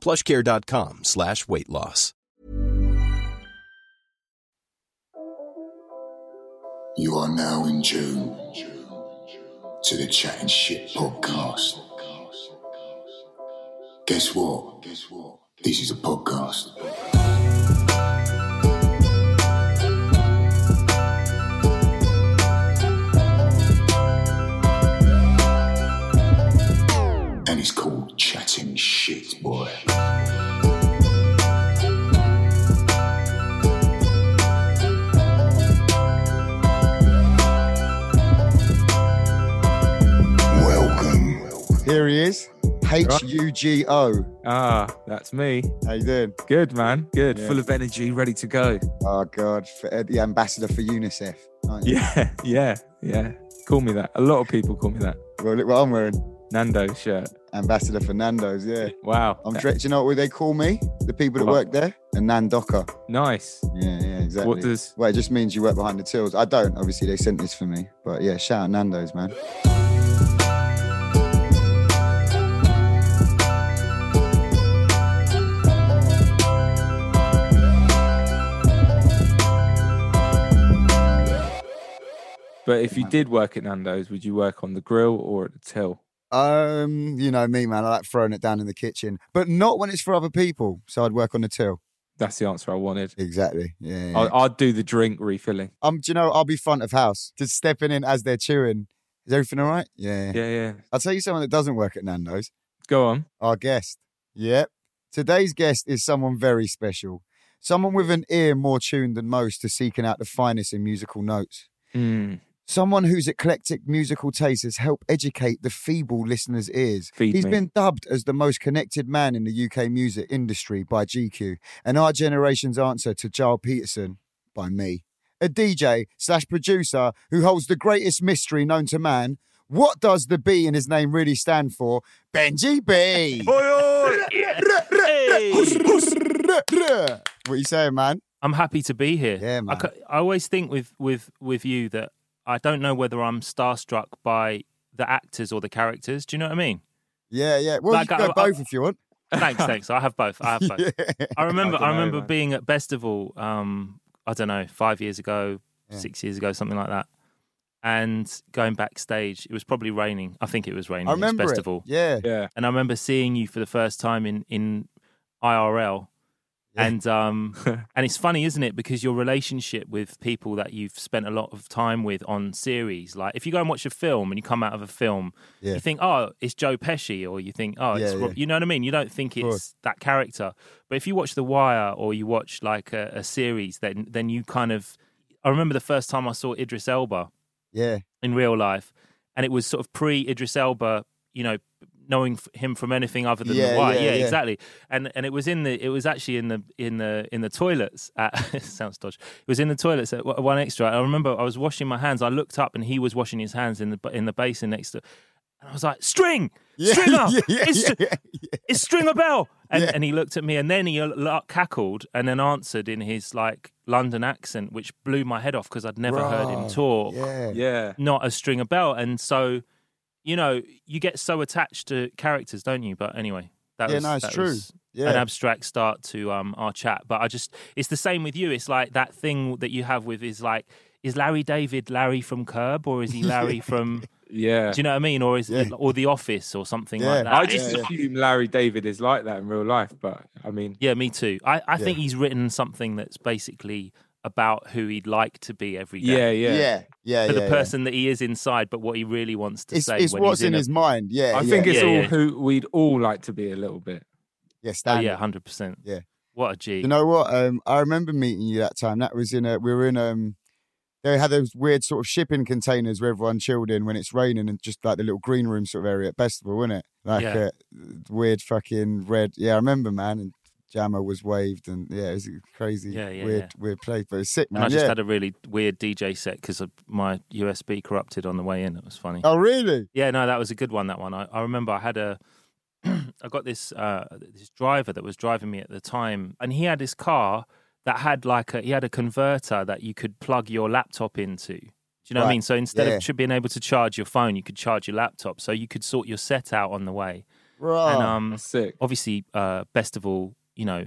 plushcare.com slash weight loss. You are now in tune to the Chatting Shit podcast. Guess what? Guess what? This is a podcast. And it's called Chatting Shit, boy. Welcome. Here he is. H U G O. Ah, that's me. How you doing? Good, man. Good. Yeah. Full of energy, ready to go. Oh God, for, uh, the ambassador for UNICEF. aren't you? Yeah, yeah, yeah. Call me that. A lot of people call me that. Well, look what I'm wearing. Nando shirt. Ambassador for Nando's. Yeah. Wow. I'm. Do you know what they call me? The people that What? work there, a Nandoca. Nice. Yeah, yeah, exactly. What does Well, it just means you work behind the tills. I don't. Obviously, they sent this for me. But yeah, shout out Nando's, man. but if you did work at Nando's, would you work on the grill or at the till? Um, you know me, man. I like throwing it down in the kitchen, but not when it's for other people. So I'd work on the till. That's the answer I wanted. Exactly. Yeah. yeah. I, I'd do the drink refilling. Um, do you know, I'll be front of house, just stepping in as they're chewing. Is everything all right? Yeah. Yeah, yeah. I'll tell you someone that doesn't work at Nando's. Go on. Our guest. Yep. Today's guest is someone very special. Someone with an ear more tuned than most to seeking out the finest in musical notes. Mm. Someone whose eclectic musical taste has helped educate the feeble listener's ears. Feed He's me. been dubbed as the most connected man in the UK music industry by GQ, and our generation's answer to Gilles Peterson by me. A DJ slash producer who holds the greatest mystery known to man. What does the B in his name really stand for? Benji B. what are you saying, man? I'm happy to be here. Yeah, I, man. ca- I always think with with with you that I don't know whether I'm starstruck by the actors or the characters. Do you know what I mean? Yeah, yeah. Well, Like, you can I- go I- both if you want. Thanks, thanks. I have both. I have both. Yeah. I remember. I I, dunno, remember being at Bestival. Um, I don't know, five years ago, Yeah. six years ago, something like that. And going backstage, it was probably raining. I think it was raining. I It was remember it. Festival. Yeah. Yeah. and I remember seeing you for the first time in in IRL. Yeah. And um and it's funny, isn't it? Because your relationship with people that you've spent a lot of time with on series, like if you go and watch a film and you come out of a film, Yeah. you think, oh, it's Joe Pesci, or you think, oh, it's Yeah, Rob- you know what I mean. You don't think it's that character, but if you watch The Wire or you watch like a, a series, then then you kind of. I remember the first time I saw Idris Elba Yeah. in real life, and it was sort of pre Idris Elba, you know, knowing f- him from anything other than Yeah, the wire. yeah, Yeah, yeah. exactly. And and it was in the it was actually in the in the in the toilets at it sounds dodgy. It was in the toilets at one extra. I remember I was washing my hands. I looked up and he was washing his hands in the in the basin next to. And I was like, "String, Yeah, stringer, yeah, yeah, it's, yeah, yeah. it's Stringer Bell." And, Yeah. and he looked at me, and then he uh, cackled, and then answered in his like London accent, which blew my head off because I'd never heard him talk Yeah. Yeah. not a Stringer Bell. And so, you know, you get so attached to characters, don't you? But anyway, that Yeah, was, no, it's that true. was Yeah. an abstract start to um, our chat. But I just, it's the same with you. It's like that thing that you have with is like, is Larry David Larry from Curb or is he Larry from Yeah. Do you know what I mean? Or is Yeah. or The Office or something Yeah. like that? I just Yeah, yeah. assume Larry David is like that in real life, but I mean, Yeah, me too. I, I think he's written something that's basically about who he'd like to be every day. yeah, yeah. yeah, yeah. For yeah, the person that he is inside, but what he really wants to It's, say it's when what's he's in in, his mind. Yeah, I yeah. think it's Yeah, all yeah. who we'd all like to be a little bit. yeah, Oh, standard. yeah, hundred percent. Yeah. What a G. You know what? Um, I remember meeting you that time. That was in a. We were in um. They had those weird sort of shipping containers where everyone chilled in when it's raining, and just like the little green room sort of area at Festival, wasn't it? Like Yeah. uh, weird fucking red. Yeah, I remember, man. And Jammer was waved, and yeah, it was a crazy, Yeah, yeah, weird, yeah. weird place, but it's sick, and. I just yeah. had a really weird DJ set because my USB corrupted on the way in. It was funny. oh, really? Yeah, no, that was a good one. That one. I, I remember I had a, I got this uh, this driver that was driving me at the time, and he had his car that had like a he had a converter that you could plug your laptop into. Do you know what I mean? So instead Yeah. of being able to charge your phone, you could charge your laptop. So you could sort your set out on the way. Right. And um, That's sick. obviously, uh, Bestival, you know,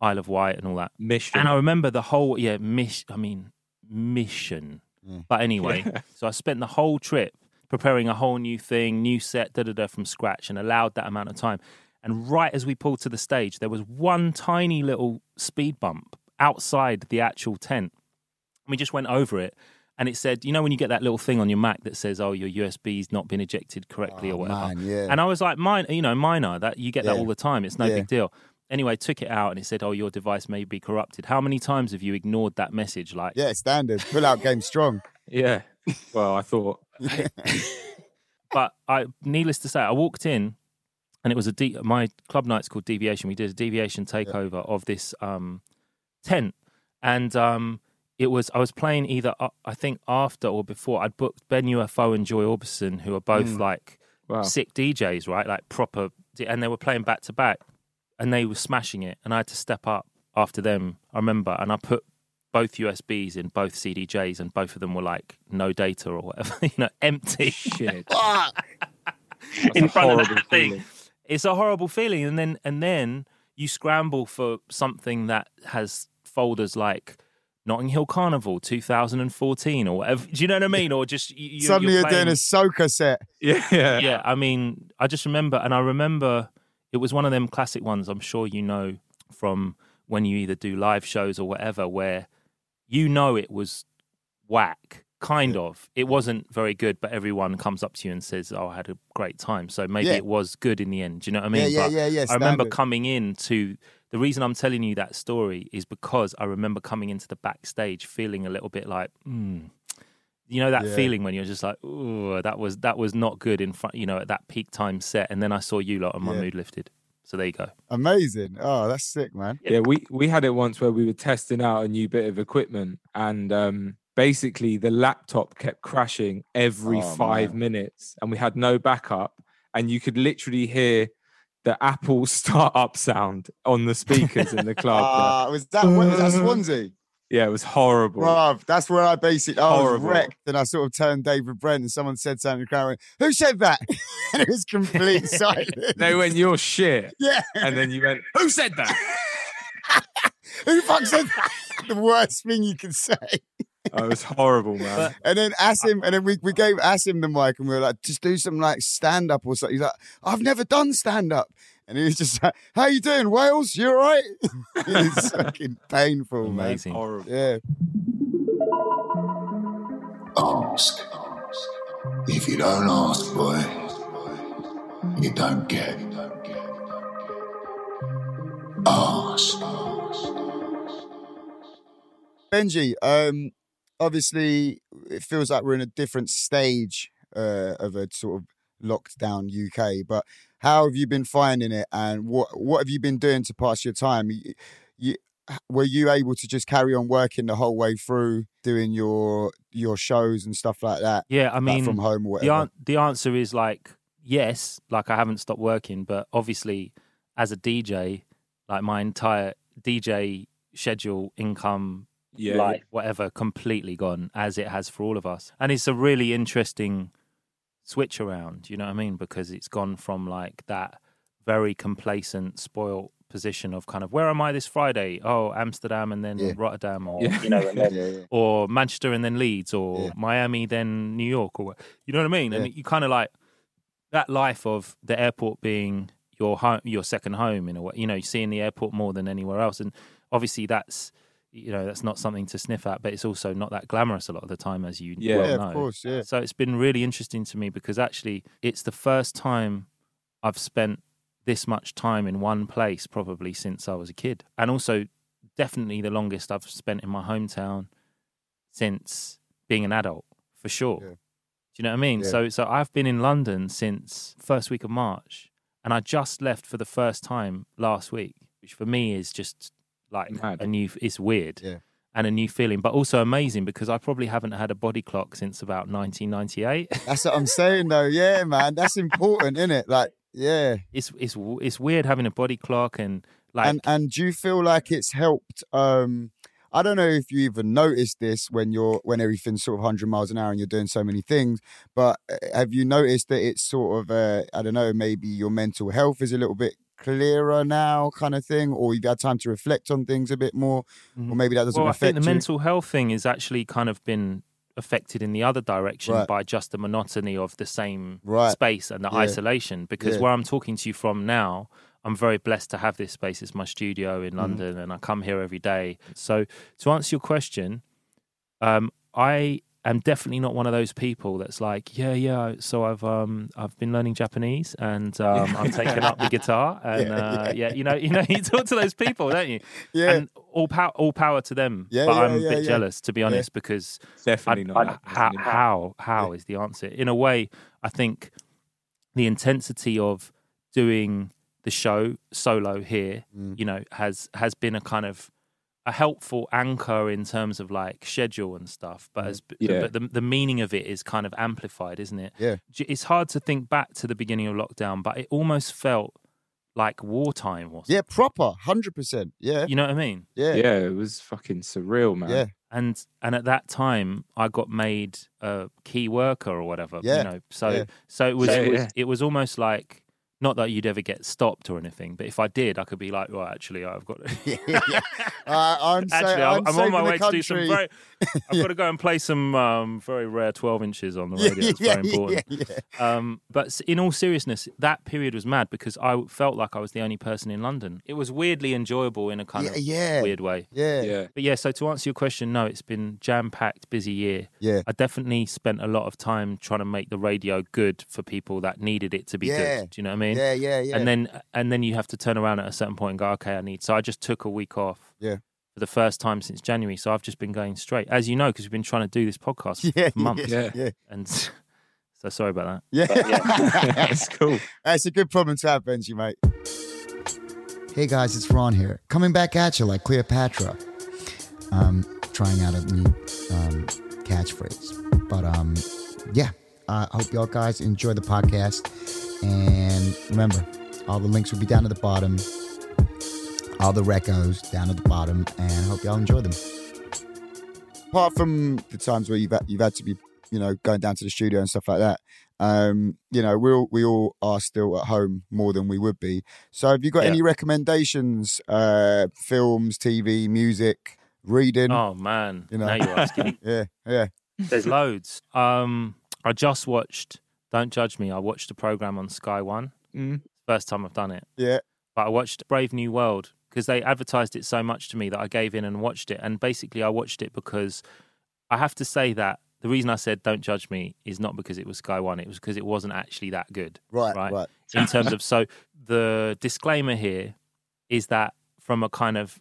Isle of Wight and all that. Mission. And I remember the whole yeah miss. I mean mission. Yeah. But anyway, so I spent the whole trip preparing a whole new thing, new set, da da da from scratch, and allowed that amount of time. And right as we pulled to the stage, there was one tiny little speed bump outside the actual tent. We just went over it, and it said, you know, when you get that little thing on your Mac that says, "Oh, your USB's not been ejected correctly" Oh, or whatever. man, yeah. And I was like, "Mine, you know, mine minor. That you get that all the time. It's no Yeah. big deal." Anyway, took it out and it said, "Oh, your device may be corrupted." How many times have you ignored that message? Like, yeah, standard. Pull out game strong. yeah. Well, I thought. but I, needless to say, I walked in, and it was a de- my club night's called Deviation. We did a Deviation takeover of this um, tent, and um, it was I was playing either uh, I think after or before. I'd booked Ben UFO and Joy Orbison, who are both Mm. like Wow. sick DJs, right? Like proper, and they were playing back to back, and they were smashing it, and I had to step up after them. I remember, and I put both USBs in both CDJs, and both of them were like no data or whatever, you know, empty. Shit. in front of horrible that thing. feeling. It's a horrible feeling, and then and then you scramble for something that has folders like Notting Hill Carnival 2014 or whatever. Do you know what I mean? Or just you, you- Suddenly you're, playing- doing a soca set. Yeah. Yeah. yeah, I mean, I just remember, and I remember it was one of them classic ones. I'm sure you know from when you either do live shows or whatever, where you know it was whack, kind of. It wasn't very good, but everyone comes up to you and says, "Oh, I had a great time." So maybe Yeah. it was good in the end. Do you know what I mean? yeah, yeah, But yeah, yeah. I remember coming in to the reason I'm telling you that story is because I remember coming into the backstage feeling a little bit like, hmm. You know that Yeah. feeling when you're just like, oh, that was that was not good in front, you know, at that peak time set, and then I saw you lot, and my Yeah. mood lifted. So there you go. Amazing. Oh, that's sick, man. Yeah, we we had it once where we were testing out a new bit of equipment, and um, basically the laptop kept crashing every Oh, five man. minutes, and we had no backup, and you could literally hear the Apple startup sound on the speakers in the club. Ah, was that what was that Swansea? Yeah, it was horrible. Bruv, that's where I basically I was Horrible. wrecked and I sort of turned David Brent and someone said something in the crowd. I went, Who said that? and it was complete silence. They went, "You're shit," yeah. and then you went, "Who said that?" Who the fuck said that? the worst thing you could say. oh, it was horrible, man. And then Asim, and then we, we gave Asim the mic and we were like, just do some like stand up or something. He's like, I've never done stand up. And he was just like, How you doing, Wales? You all right? it's fucking painful, Amazing. horrible. man. Ask. If you don't ask, boy, you don't get. Ask. Benji, um, obviously, it feels like we're in a different stage uh, of a sort of locked down UK. But how have you been finding it, and what what have you been doing to pass your time? You, you, were you able to just carry on working the whole way through, doing your your shows and stuff like that, Yeah, I like mean, from home or the whatever? an- the answer is like yes, like I haven't stopped working, but obviously, as a DJ, like my entire DJ schedule, income, Yeah, life, whatever, completely gone as it has for all of us. And it's a really interesting switch around, you know what I mean? Because it's gone from like that very complacent, spoiled position of kind of where am I this Friday? Oh, Amsterdam and then Yeah. Rotterdam, or Yeah. you know, and then Yeah, or Manchester and then Leeds, or. Miami then New York, or you know what I mean? And you kind of like that life of the airport being your home, your second home in a way. You know, seeing the airport more than anywhere else, and obviously that's you know that's not something to sniff at, but it's also not that glamorous a lot of the time, as you Yeah. well Yeah, know. of course, yeah. So it's been really interesting to me because actually it's the first time I've spent this much time in one place probably since I was a kid. And also definitely the longest I've spent in my hometown since being an adult, for sure. Yeah. Do you know what I mean? Yeah. So so I've been in London since first week of March and I just left for the first time last week, which for me is just like Mad. a new it's weird Yeah. and a new feeling, but also amazing because I probably haven't had a body clock since about 1998. That's what I'm saying, though. Yeah, man, that's important, isn't it? Like, yeah. it's it's it's weird having a body clock and like and and do you feel like it's helped? Um, I don't know if you even noticed this when you're when everything's sort of 100 miles an hour and you're doing so many things, but uh, have you noticed that it's sort of uh, I don't know maybe your mental health is a little bit clearer now, kind of thing, or you've had time to reflect on things a bit more, or maybe that doesn't well, I think the you. mental health thing is actually kind of been affected in the other direction Right. by just the monotony of the same Right. space and the Yeah. isolation. Because Yeah. where I'm talking to you from now, I'm very blessed to have this space. It's my studio Mm-hmm. in London, and I come here every day. So to answer your question, um, I am definitely not one of those people that's like, yeah, yeah. So I've um, I've been learning Japanese and um, I've taken up the guitar, and Yeah, uh, yeah, you know, you know, you talk to those people, don't you? Yeah. And all power, all power to them. Yeah, but yeah, I'm a bit yeah. jealous, to be honest, because Definitely I- not. I- how how how is the answer? In a way, I think the intensity of doing the show solo here, Mm. you know, has has been a kind of a helpful anchor in terms of like schedule and stuff. But as Yeah. but the the meaning of it is kind of amplified, isn't it? Yeah. It's hard to think back to the beginning of lockdown, but it almost felt like wartime was. Yeah, proper, hundred percent. Yeah, You know what I mean? yeah, Yeah, it was fucking surreal, man. yeah. and and at that time I got made a key worker or whatever. Yeah, You know, so yeah. so it was Yeah, it was yeah. it was almost like not that you'd ever get stopped or anything, but if I did, I could be like, well, actually, I've got. yeah, yeah. Uh, I'm, Actually, I'm, I'm, I'm on my the way to do some very. I've got to go and play some um, very rare 12 inches on the radio. It's yeah, very important. yeah, yeah. Um, but in all seriousness, that period was mad because I felt like I was the only person in London. It was weirdly enjoyable in a kind Yeah, of yeah. weird way. Yeah, Yeah. But yeah, so to answer your question, no, it's been jam packed, busy year. yeah, I definitely spent a lot of time trying to make the radio good for people that needed it to be Yeah. good. Do you know what I mean? Yeah, yeah, yeah. And then and then you have to turn around at a certain point and go, okay, I need. So I just took a week off. Yeah. For the first time since January, so I've just been going straight, as you know, because we've been trying to do this podcast yeah, for months. yeah, Yeah. yeah, And so sorry about that. yeah. That's cool. That's a good problem to have, Benji, mate. Hey guys, it's Ron here, coming back at you like Cleopatra. Um, trying out a new um, catchphrase, but um, yeah. I hope y'all guys enjoy the podcast, and remember, all the links will be down at the bottom. All the recos down at the bottom, and I hope y'all enjoy them. Apart from the times where you've had, you've had to be, you know, going down to the studio and stuff like that, um, you know, we all we all are still at home more than we would be. So, have you got Yeah. any recommendations? Uh, films, TV, music, reading? Oh man, You know. now you're asking. Yeah, yeah, There's loads. Um, I just watched. Don't judge me. I watched a program on Sky One. Mm. First time I've done it. yeah, but I watched Brave New World because they advertised it so much to me that I gave in and watched it. And basically, I watched it because I have to say that the reason I said "Don't judge me" is not because it was Sky One; it was because it wasn't actually that good. right, Right. right. In terms of so, the disclaimer here is that from a kind of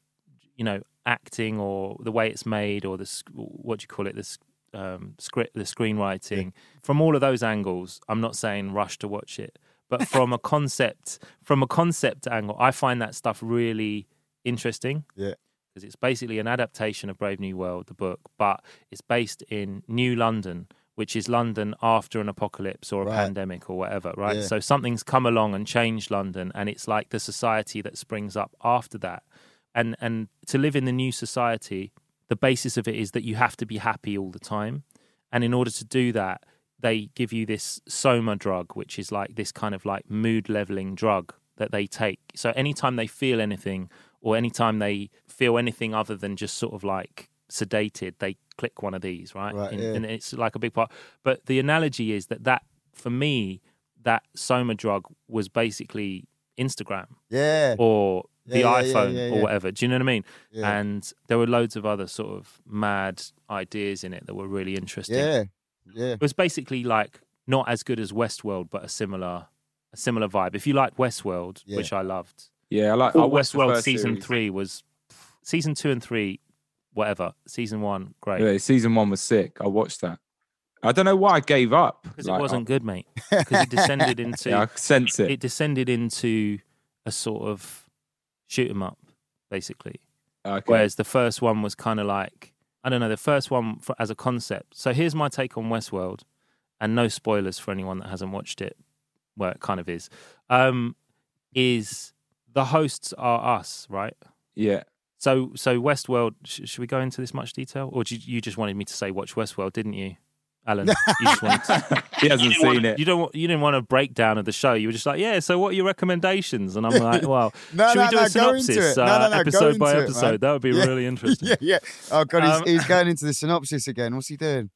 you know acting or the way it's made or the sc- what do you call it this um, script the screenwriting from all of those angles i'm not saying rush to watch it but from a concept from a concept angle i find that stuff really interesting Yeah. because it's basically an adaptation of brave new world the book but it's based in new london which is london after an apocalypse or a Right. pandemic or whatever right Yeah. so something's come along and changed london and it's like the society that springs up after that and and to live in the new society the basis of it is that you have to be happy all the time and in order to do that they give you this soma drug which is like this kind of like mood leveling drug that they take. So anytime they feel anything, or anytime they feel anything other than just sort of like sedated, they click one of these, right? Right, and, yeah. and it's like a big part. But the analogy is that that for me, that soma drug was basically Instagram Yeah. or the Yeah, yeah, yeah, iPhone yeah, or whatever. Do you know what I mean? Yeah. And there were loads of other sort of mad ideas in it that were really interesting. Yeah. Yeah. It was basically like not as good as Westworld, but a similar a similar vibe. If you liked Westworld, Yeah. which I loved, Yeah, I like I thought watched the Westworld season series. three was season two and three, whatever. Season one, great. Yeah, season one was sick. I watched that. I don't know why I gave up. Because Like, it wasn't good, mate. Because it descended into yeah, I sense it. it descended into a sort of shoot 'em up, basically. Okay. Whereas the first one was kind of like I don't know. The first one for, as a concept. So here's my take on Westworld, and no spoilers for anyone that hasn't watched it. Well, it kind of is. Um, is the hosts are us, right? yeah. So so Westworld. Sh- should we go into this much detail, or did you, you just wanted me to say watch Westworld, didn't you, Alan? You just wanted to, He hasn't seen it. you don't you didn't want a breakdown of the show. You were just like, yeah. So what are your recommendations? And I'm like, well, No, should no, we do no, a synopsis. No, uh, no, no, episode by into it, episode? that would be Yeah. really interesting. Yeah, yeah. Oh god, he's, Um, he's going into the synopsis again. What's he doing?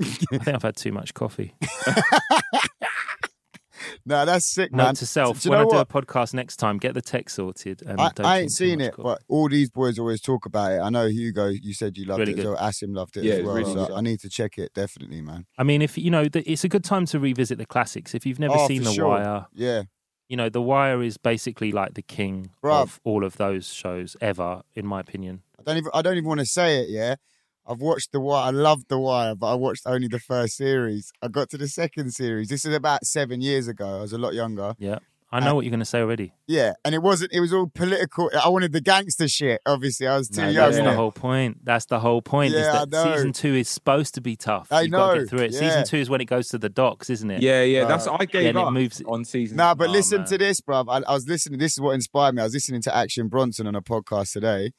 I think I've had too much coffee. No, that's sick, man. Note to self: Do you when I do what? a podcast next time, get the tech sorted. And I, don't I ain't seen it, coffee. but all these boys always talk about it. I know Hugo, you said you loved Really it, good. so Asim loved it Yeah, as well. really so good. I need to check it definitely, man. I mean, if you know, the, it's a good time to revisit the classics. If you've never Oh, seen The sure. Wire, Yeah, you know, The Wire is basically like the king Bruv. of all of those shows ever, in my opinion. I don't even I don't even want to say it. Yeah, I've watched the Wire. I loved the Wire, but I watched only the first series. I got to the second series. This is about seven years ago. I was a lot younger. Yeah, I know Uh, what you're going to say already. Yeah, and it wasn't. It was all political. I wanted the gangster shit. Obviously, I was too No, young. That's yeah. the whole point. That's the whole point. is Yeah, I that know. season two is supposed to be tough. I You've got to know, get through it. yeah. Season two is when it goes to the docks, isn't it? Yeah, yeah. That's Uh, I Yeah, gave and it up moves- on season. Nah, but Oh, listen man. to this, bruv. I, I was listening. This is what inspired me. I was listening to Action Bronson on a podcast today,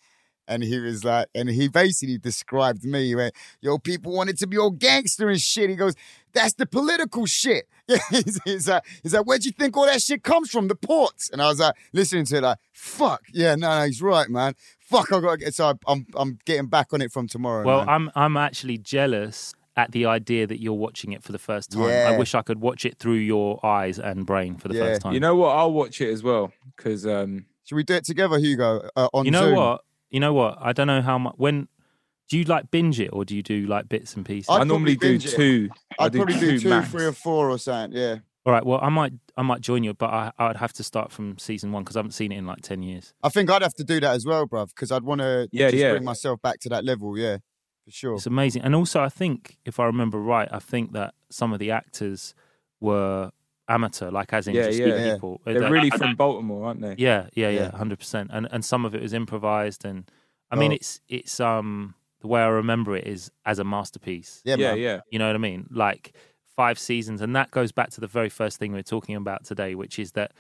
and he was like, and he basically described me. He went, "Yo, people wanted to be all gangster and shit." He goes, "That's the political shit." he's, he's like, he's like, "Where'd you think all that shit comes from? The ports?" And I was like, listening to it, like, "Fuck, yeah, no, no, he's right, man. Fuck, I got to get." So I, I'm, I'm getting back on it from tomorrow. Well, man. I'm I'm actually jealous at the idea that you're watching it for the first time. Yeah. I wish I could watch it through your eyes and brain for the Yeah. first time. You know what? I'll watch it as well because um, Should we do it together, Hugo? Uh, on You know Zoom? what? You know what? I don't know how much. When do you like binge it or do you do like bits and pieces? I'd I normally do it. two. I I'd do probably do two two, three, or four, or something. Yeah. All right. Well, I might I might join you, but I I'd have to start from season one because I haven't seen it in like ten years. I think I'd have to do that as well, bruv, because I'd want to Yeah, just yeah. bring myself back to that level. Yeah, for sure. It's amazing. And also, I think if I remember right, I think that some of the actors were amateur, like as in Yeah, just yeah. people. They're That- really from Baltimore, aren't they? Yeah, yeah, yeah, Yeah. hundred percent. And and some of it was improvised, and I mean, Oh. it's it's um the way I remember it is as a masterpiece. Yeah, yeah, man. yeah. You know what I mean? Like five seasons, and that goes back to the very first thing we are talking about today, which is that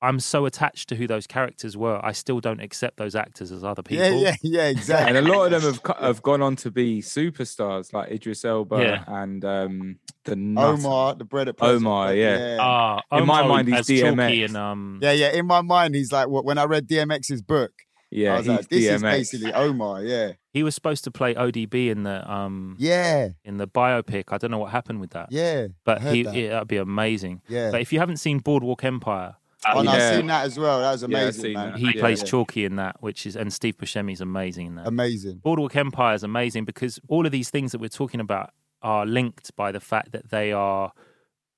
I'm so attached to who those characters were. I still don't accept those actors as other people. Yeah, yeah, yeah, exactly. And a lot of them have have gone on to be superstars like Idris Elba Yeah. and um, the nutter. Omar, the bread at Pleasant Omar, yeah. yeah. Ah, In my mind, he's as Chalky DMX. and um. yeah, yeah. In my mind, he's like what when I read DMX's book. Yeah, I was he's like, this is basically Omar. Yeah, He was supposed to play ODB in the um yeah, in the biopic. I don't know what happened with that, yeah. but heard he that. it, that'd be amazing. Yeah. But if you haven't seen Boardwalk Empire, oh, no, I've seen that as well. That was amazing, seen man. that. he Yeah, plays yeah. Chalky in that, which is and Steve Buscemi's amazing in that. Amazing. Boardwalk Empire is amazing because all of these things that we're talking about are linked by the fact that they are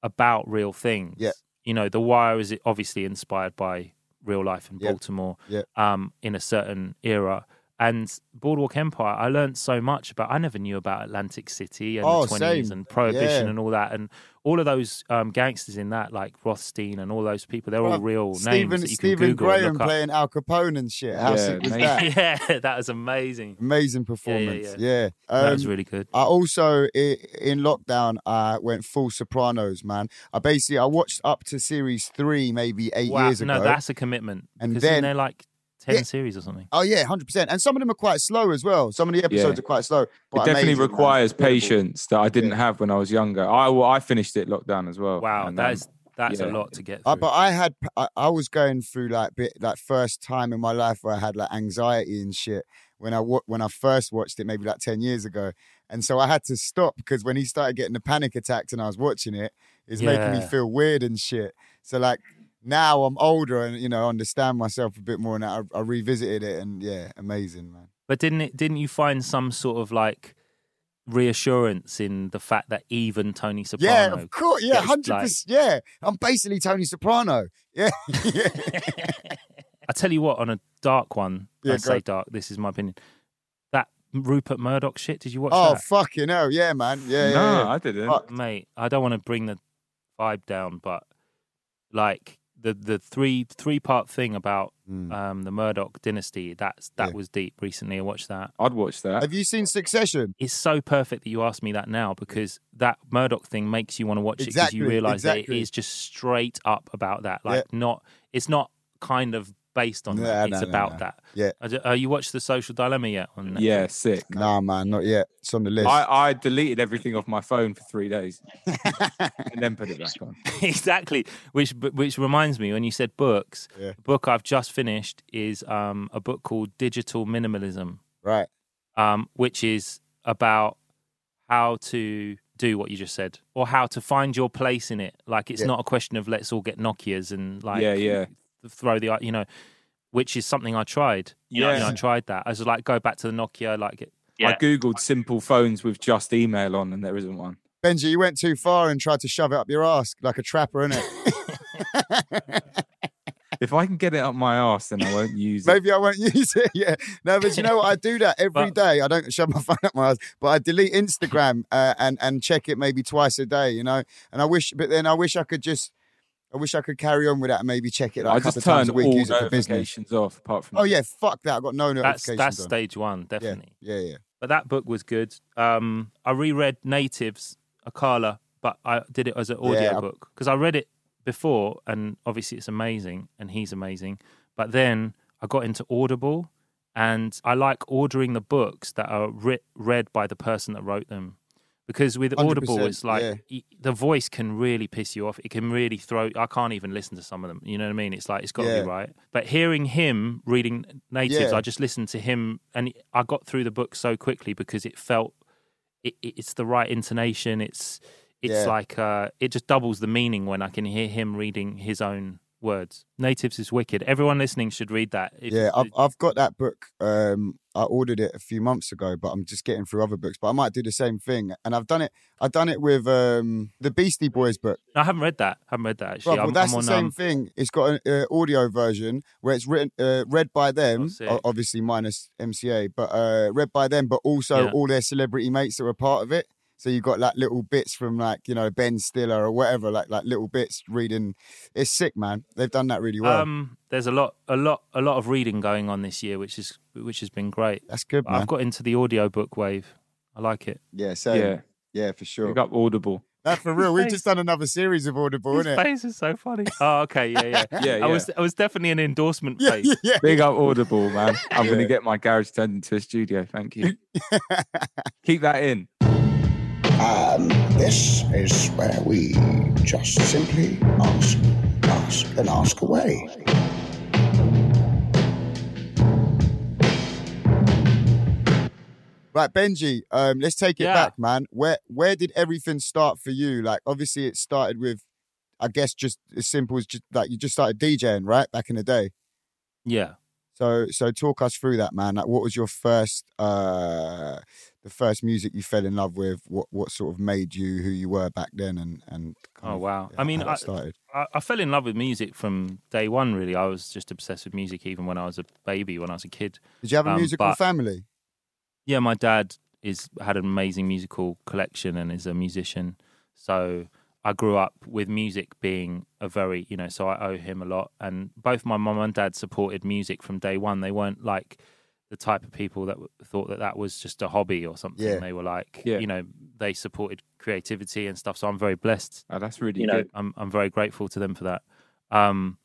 about real things. Yeah. You know, The Wire is obviously inspired by real life in Yeah. Baltimore Yeah. um, in a certain era. And Boardwalk Empire, I learned so much about. I never knew about Atlantic City and Oh, the twenties and Prohibition Yeah. and all that, and all of those um, gangsters in that, like Rothstein and all those people. They're all Bruv, real names Stephen that you Stephen can Google and Graham playing Al Capone and shit. How Yeah, sick was mate. that? yeah, that was amazing. Amazing performance. Yeah, that was Um, really good. I also in lockdown I went full Sopranos, man. I basically I watched up to series three maybe eight Wow, years ago. no, that's a commitment. And because then- isn't there like ten Yeah. series or something? Oh yeah, hundred percent. And some of them are quite slow as well. Some of the episodes Yeah. are quite slow. It definitely amazing, requires Incredible. patience that I didn't Yeah. have when I was younger. I well, I finished it lockdown as well. Wow, and, that is That's a lot to get Uh, but I had, I, I was going through like bit like first time in my life where I had like anxiety and shit when I when I first watched it maybe like ten years ago, and so I had to stop because when he started getting the panic attacks and I was watching it, it's making me feel weird and shit. So like now I'm older and you know understand myself a bit more, and I, I revisited it and yeah, amazing man. But didn't it? Didn't you find some sort of like reassurance in the fact that even Tony Soprano? Yeah, of course. Yeah, gets, hundred like- percent. Yeah, I'm basically Tony Soprano. Yeah, yeah. I tell you what, on a dark one, Yeah, I go. say dark. This is my opinion. That Rupert Murdoch shit. Did you watch oh that, fucking hell, yeah, man. Yeah, yeah, no, yeah. I didn't. Fuck. mate? I don't want to bring the vibe down, but like the the three three part thing about Mm. um, the Murdoch dynasty. That's that Yeah. was deep. Recently, I watched that. I'd watch that. Have you seen Succession? It's so perfect that you asked me that now because that Murdoch thing makes you want to watch it because you realise that it is just straight up about that. Like not, it's not kind of based on No, that. no, It's no, about no. that. Yeah. Uh, you watched the Social Dilemma yet? On Netflix? yeah, sick. Nah, man, not yet. It's on the list. I, I deleted everything off my phone for three days and then put it back on. exactly. Which which reminds me, when you said books, Yeah. the book I've just finished is um, a book called Digital Minimalism. right. um, which is about how to do what you just said or how to find your place in it. Like it's Yeah. not a question of let's all get Nokias and like Yeah, yeah. Throw the you know, which is something I tried. You know, Yeah. I tried that. I was like go back to the Nokia, like it. I googled simple phones with just email on, and there isn't one. Benji, you went too far and tried to shove it up your ass like a trapper, innit? If I can get it up my ass, then I won't use it. Maybe I won't use it. Yeah. No, but you know what? I do that every But- day. I don't shove my phone up my ass, but I delete Instagram uh, and and check it maybe twice a day. You know, and I wish, but then I wish I could just, I wish I could carry on with that and maybe check it like I a couple just of times turned a week, all use it for business. notifications off, apart from. Oh yeah, fuck that. I got no That's notifications. that's on. stage one, definitely. yeah, yeah. But that book was good. Um, I reread Natives, Akala, but I did it as an audio Yeah. book because I read it before, and obviously it's amazing, and he's amazing. But then I got into Audible, and I like ordering the books that are writ- read by the person that wrote them. Because with Audible, 100%, it's like yeah. the voice can really piss you off. It can really throw. I can't even listen to some of them. You know what I mean? It's like it's got to Yeah. be right. But hearing him reading natives, Yeah. I just listened to him, and I got through the book so quickly because it felt it, it- it's the right intonation. It's it's like uh, it just doubles the meaning when I can hear him reading his own words. Natives is wicked. Everyone listening should read that. If- yeah, I've I've got that book. Um, I ordered it a few months ago, but I'm just getting through other books. But I might do the same thing, and I've done it. I've done it with um the Beastie Boys book. I haven't read that. I haven't read that actually. Right, well, that's I'm the same um, thing. It's got an uh, audio version where it's written, uh, read by them, Oh, obviously minus MCA, but uh, read by them, but also Yeah. all their celebrity mates that were part of it. So you've got like little bits from like you know Ben Stiller or whatever, like like little bits reading. It's sick, man. They've done that really well. Um, there's a lot, a lot, a lot of reading going on this year, which is which has been great. That's good, man. I've got into the audiobook wave. I like it. yeah, so Yeah, Yeah, for sure. pick up Audible. That for real. We've just done another series of Audible, His innit? face is so funny. Oh, okay, yeah, yeah. Yeah, yeah. I was, I was definitely an endorsement Yeah, face. yeah. Big up Audible, man. I'm going to get my garage turned into a studio. Thank you. Keep that in. And this is where we just simply ask, ask, and ask away. Right, Benji. Um, let's take it Yeah. back, man. Where where did everything start for you? Like, obviously, it started with, I guess, just as simple as just like you just started DJing, right, back in the day. Yeah. So so talk us through that, man. Like, what was your first, uh, the first music you fell in love with? What what sort of made you who you were back then? And and Oh of, wow. yeah, I mean, I, started. I, I fell in love with music from day one. Really, I was just obsessed with music even when I was a baby, when I was a kid. Did you have a um, musical but- family? Yeah, my dad is had an amazing musical collection and is a musician. So I grew up with music being a very, you know, so I owe him a lot. And both my mum and dad supported music from day one. They weren't like the type of people that thought that that was just a hobby or something. Yeah. They were like, Yeah. you know, they supported creativity and stuff. So I'm very blessed Oh, that's really you know, good. I'm I'm very grateful to them for that. Um,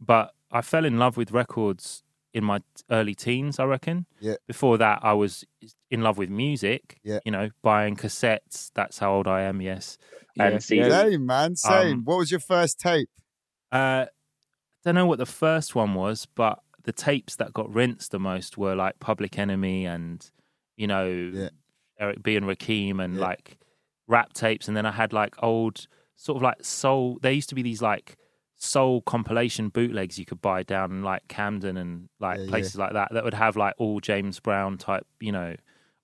but I fell in love with records in my early teens, I reckon. Yeah. Before that, I was in love with music. Yeah. You know, buying cassettes. That's how old I am. Yes. And Yeah, CDs. yeah. Same, man. Same. Um, what was your first tape? Uh, I don't know what the first one was, but the tapes that got rinsed the most were like Public Enemy and you know Yeah. Eric B and Rakim and Yeah. like rap tapes, and then I had like old sort of like soul. There used to be these like soul compilation bootlegs you could buy down in like Camden and like Yeah, yeah. places like that that would have like all James Brown type, you know,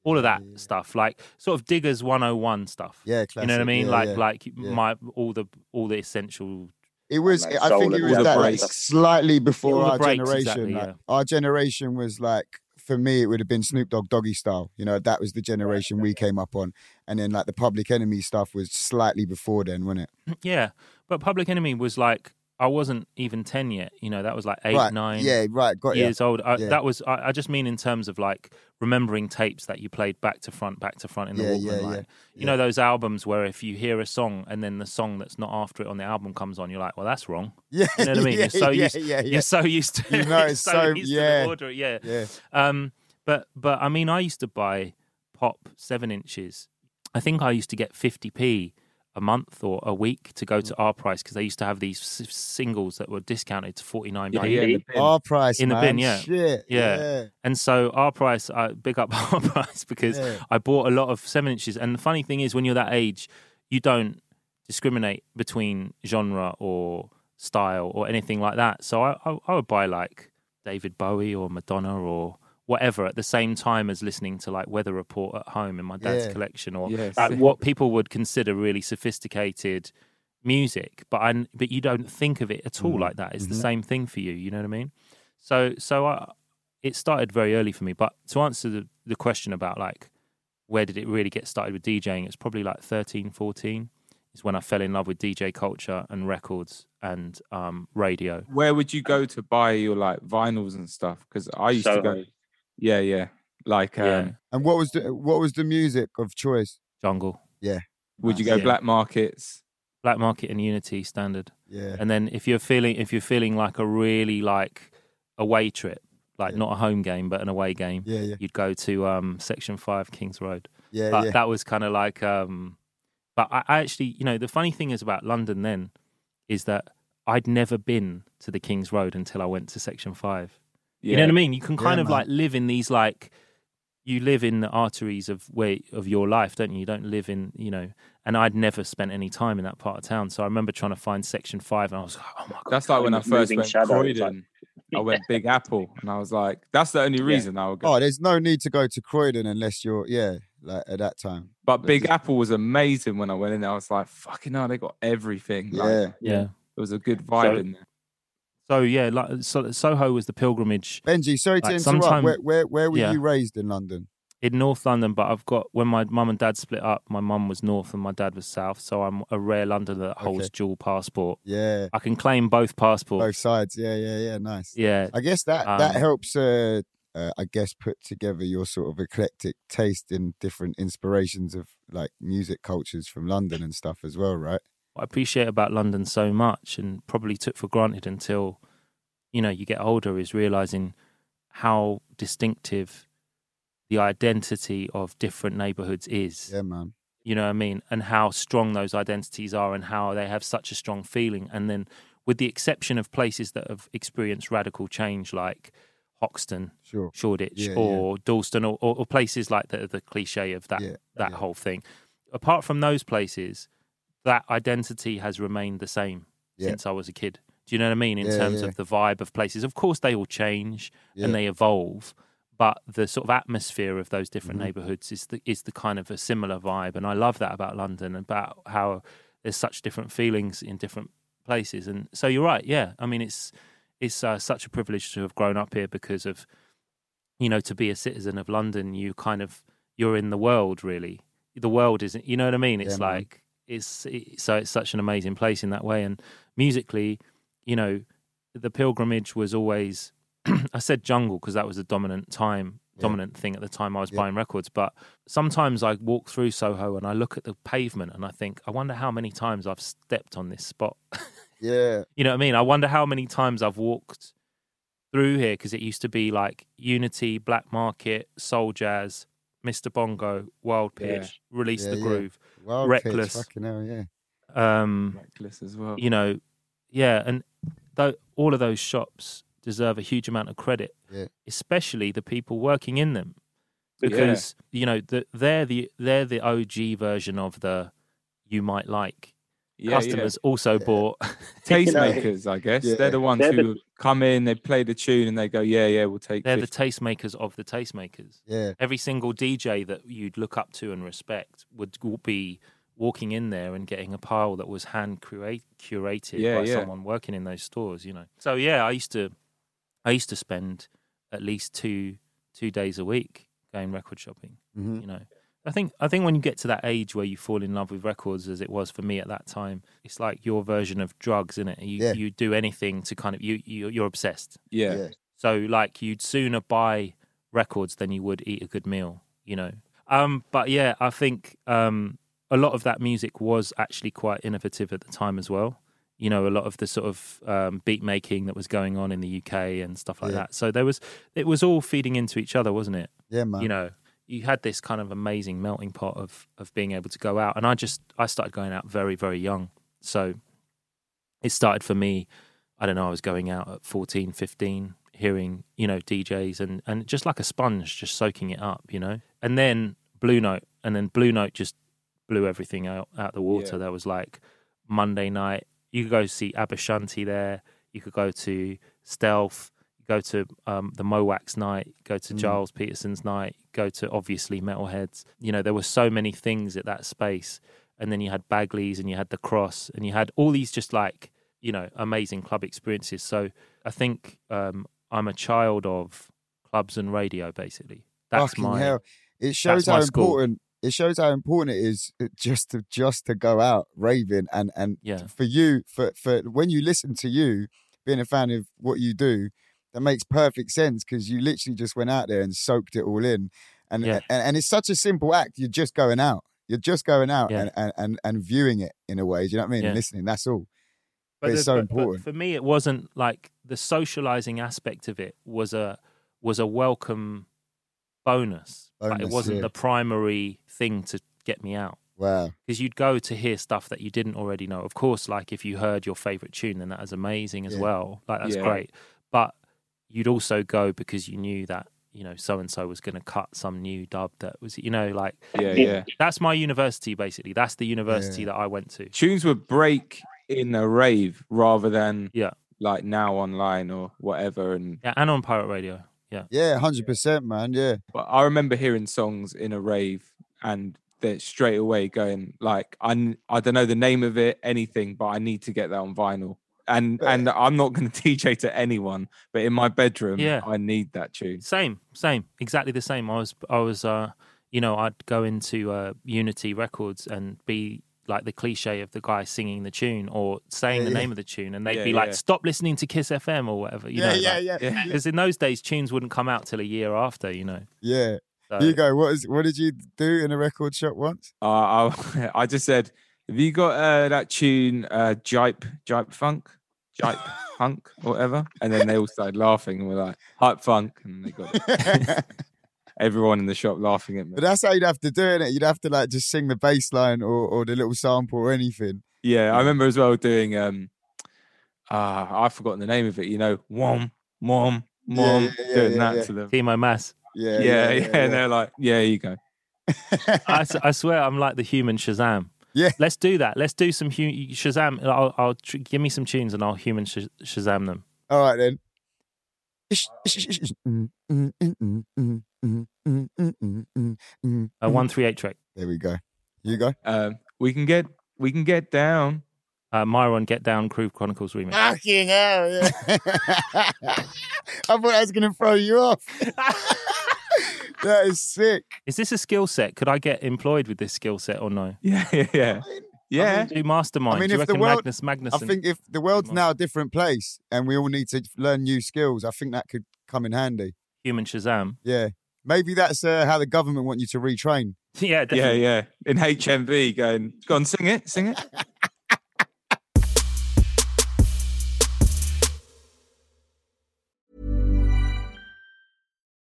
all of that Yeah, yeah. stuff, like sort of Diggers 101 stuff. Yeah, You know what I mean? Yeah, like yeah. like Yeah. my all the all the essential It was. Like I think it was that like, slightly before our breaks, generation. exactly, like, yeah. Our generation was like, for me, it would have been Snoop Dogg Doggy Style. You know, that was the generation we came up on, and then like the Public Enemy stuff was slightly before then, wasn't it? Yeah, but Public Enemy was like I wasn't even ten yet. You know, that was like eight, right. nine Yeah. Right. Got you. years old. I, Yeah. That was I, I just mean in terms of like remembering tapes that you played back to front, back to front in the Yeah, Walkman. yeah, You know those albums where if you hear a song and then the song that's not after it on the album comes on, you're like, well, that's wrong. Yeah. You know what I mean? You're so used-. You're so used to You know, it's so- used yeah. to the order. Yeah. Yeah. Um, but but I mean, I used to buy pop seven inches. I think I used to get fifty p a month or a week to go to Mm. our price because they used to have these s- singles that were discounted to forty nine Yeah, yeah, in the bin. Our price In the man. bin, yeah. Shit. Yeah. Yeah. And so our price, I big up our price because Yeah. I bought a lot of seven inches. And the funny thing is, when you're that age, you don't discriminate between genre or style or anything like that. So I, I, I would buy like David Bowie or Madonna or whatever at the same time as listening to like Weather Report at home in my dad's Yeah. collection or Yes. like what people would consider really sophisticated music, but I but you don't think of it at all Mhm. like that. It's the Mhm. same thing for you. You know what I mean? So so I, it started very early for me. But to answer the, the question about like where did it really get started with DJing, it's probably like 13, 14 is when I fell in love with DJ culture and records and um, radio. Where would you go to buy your like vinyls and stuff? Because I used to go. Soho. Yeah, yeah. Like, um, Yeah. And what was the what was the music of choice? Jungle, Yeah. would you go Yeah. black markets? Black Market and Unity standard. Yeah. And then if you're feeling if you're feeling like a really like away trip, like Yeah. not a home game but an away game, Yeah. Yeah. you'd go to um, Section Five Kings Road. Yeah. but yeah. that was kind of like um but I, I actually you know the funny thing is about london then is that i'd never been to the king's road until i went to section 5 Yeah. you know what i mean you can Yeah, kind of man. like live in these like you live in the arteries of where of your life don't you you don't live in you know and i'd never spent any time in that part of town so i remember trying to find section 5 and i was like oh my god That's like when I first went shadows, like- Croydon. I went Big Apple, and I was like, "That's the only reason I would go." Oh, there's no need to go to Croydon unless you're yeah, like at that time. but Big just- Apple was amazing when I went in there. I was like, "Fucking hell, they got everything." Like, Yeah. yeah it was a good vibe So- in there. So yeah like so, soho was the pilgrimage Benji, sorry to interrupt. sometime- Where where where were Yeah. you raised in London? in North London, but I've got when my mum and dad split up, my mum was North and my dad was South, so I'm a rare Londoner that holds Okay. dual passport. Yeah. I can claim both passports. Both sides. Yeah, yeah, yeah. Nice. Yeah, I guess that that Um, helps. Uh, uh, I guess put together your sort of eclectic taste in different inspirations of like music cultures from London and stuff as well, right? What I appreciate about London so much and probably took for granted until you know you get older is realizing how distinctive the identity of different neighborhoods is. Yeah, man. you know what I mean, and how strong those identities are and how they have such a strong feeling. And then, with the exception of places that have experienced radical change, like Hoxton, Sure. Shoreditch, Yeah, or Dalston, or, or, places like the, the cliche of that Yeah, that yeah. whole thing. Apart from those places, that identity has remained the same Yeah. since I was a kid. Do you know what I mean? In Yeah, terms yeah. of the vibe of places, of course they all change and they evolve, but the sort of atmosphere of those different Mhm. neighborhoods is the is the kind of a similar vibe, and I love that about London, about how there's such different feelings in different places. And so you're right, yeah. I mean, it's it's uh, such a privilege to have grown up here because of you know to be a citizen of London. You kind of you're in the world really. The world isn't. You know what I mean? It's like it's it, so it's such an amazing place in that way. And musically, you know, the pilgrimage was always. I said jungle because that was the dominant time, Yeah. dominant thing at the time I was Yeah. buying records. But sometimes I walk through Soho and I look at the pavement and I think, I wonder how many times I've stepped on this spot. Yeah. You know what I mean? I wonder how many times I've walked through here because it used to be like Unity, Black Market, Soul Jazz, Mr. Bongo, Wild Yeah. Pitch, Release Yeah, the yeah. Groove. Wild Reckless. Pitch, fucking hell, yeah. Um, Reckless as well. you know, yeah, and though all of those shops deserve a huge amount of credit, Yeah. especially the people working in them, Yeah. because you know the, they're the they're the OG version of the you might like. Yeah, Customers also Yeah. bought. yeah. You know, tastemakers, I guess. Yeah. They're the ones They're who the- come in, they play the tune, and they go, "Yeah, yeah, we'll take." they're the tastemakers of the tastemakers. Yeah. Every single DJ that you'd look up to and respect would be walking in there and getting a pile that was hand curate, curated Yeah, by yeah. someone working in those stores. You know. So yeah, I used to, I used to spend at least two two days a week going record shopping. Mhm. You know. I think I think when you get to that age where you fall in love with records, as it was for me at that time, it's like your version of drugs, isn't it? You Yeah. you do anything to kind of you, you you're obsessed. Yeah. Yeah. So like you'd sooner buy records than you would eat a good meal, you know. Um, but yeah, I think um, a lot of that music was actually quite innovative at the time as well. You know, a lot of the sort of um, beat making that was going on in the UK and stuff like Yeah. that. So there was, it was all feeding into each other, wasn't it? Yeah, man. You know, you had this kind of amazing melting pot of of being able to go out, and I just I started going out very very young. So it started for me. I don't know. I was going out at 14, 15, hearing you know DJs and and just like a sponge, just soaking it up, you know. And then Blue Note, and then Blue Note just blew everything out out the water. Yeah. There was like Monday night. You could go see Aba Shanti there. You could go to Stealth. Go to um, the Mo' Wax night. Go to Mm. Gilles Peterson's night. Go to obviously Metalheadz. You know there were so many things at that space. And then you had Bagley's and you had the Cross and you had all these just like you know amazing club experiences. So I think um, I'm a child of clubs and radio. Basically, that's Fucking my hell. It shows how important it shows how important it is just to just to go out raving and and Yeah. for you for for when you listen to you being a fan of what you do that makes perfect sense because you literally just went out there and soaked it all in and, Yeah. and and it's such a simple act you're just going out you're just going out Yeah. and, and and and viewing it in a way do you know what I mean and Yeah. listening that's all But it's the- so important. for me, it wasn't like the socializing aspect of it was a was a welcome bonus. Like, it wasn't yeah. the primary thing to get me out wow because you'd go to hear stuff that you didn't already know. Of course, like if you heard your favorite tune, then that is amazing as Yeah. well. Like that's Yeah. great. But you'd also go because you knew that you know so and so was going to cut some new dub that was you know like Yeah, yeah. that's my university basically. That's the university Yeah. that I went to. Tunes would break in a rave rather than Yeah. like now online or whatever. And Yeah, and on pirate radio. Yeah. yeah 100% man yeah but I remember hearing songs in a rave and that straight away going like I, I don't know the name of it anything, but I need to get that on vinyl. And But- and I'm not going to DJ to anyone, but in my bedroom, Yeah. I need that tune. Same, same, exactly the same. I was, I was, uh, you know, I'd go into uh, Unity Records and be like the cliche of the guy singing the tune or saying Yeah, the yeah. name of the tune, and they'd Yeah, be like, yeah. "Stop listening to Kiss FM" or whatever. You know, yeah, like- yeah Yeah. Because in those days, tunes wouldn't come out till a year after. You know. yeah So, you go what is what did you do in a record shop once Uh, I, I just said, have you got uh, that tune, uh, Jipe, Jipe Funk, Jipe Funk, or whatever? And then they all started laughing and were like, Hype Funk. And they got everyone in the shop laughing at me. But that's how you'd have to do it. You'd have to like just sing the bass line or, or the little sample or anything. Yeah, I remember as well doing, um, uh, I've forgotten the name of it, you know, Wom, Mom, Mom, yeah, yeah, doing yeah, that yeah. to them. Timo Maas. Yeah, Yeah, yeah, and they're like, yeah, you go. I, I swear, I'm like the human Shazam. Yeah. Let's do that. Let's do some hu- Shazam. I'll, I'll tr- give me some tunes and I'll human sh- Shazam them. All right then. A one three eight track. There we go. You go. Um, we can get, we can get down. Uh, Myron Get Down Crew Chronicles remix. Fucking hell, yeah. I thought I was going to throw you off. that is sick. Is this a skill set? Could I get employed with this skill set or no? Yeah, yeah, yeah. Yeah. Do mastermind. I mean, Do you if the reckon world- Magnus Magnus? I think if the world's now a different place and we all need to learn new skills, I think that could come in handy. human Shazam. Yeah. Maybe that's uh, how the government want you to retrain. yeah, Yeah, definitely. yeah. In HMV, going, go on, sing it, sing it.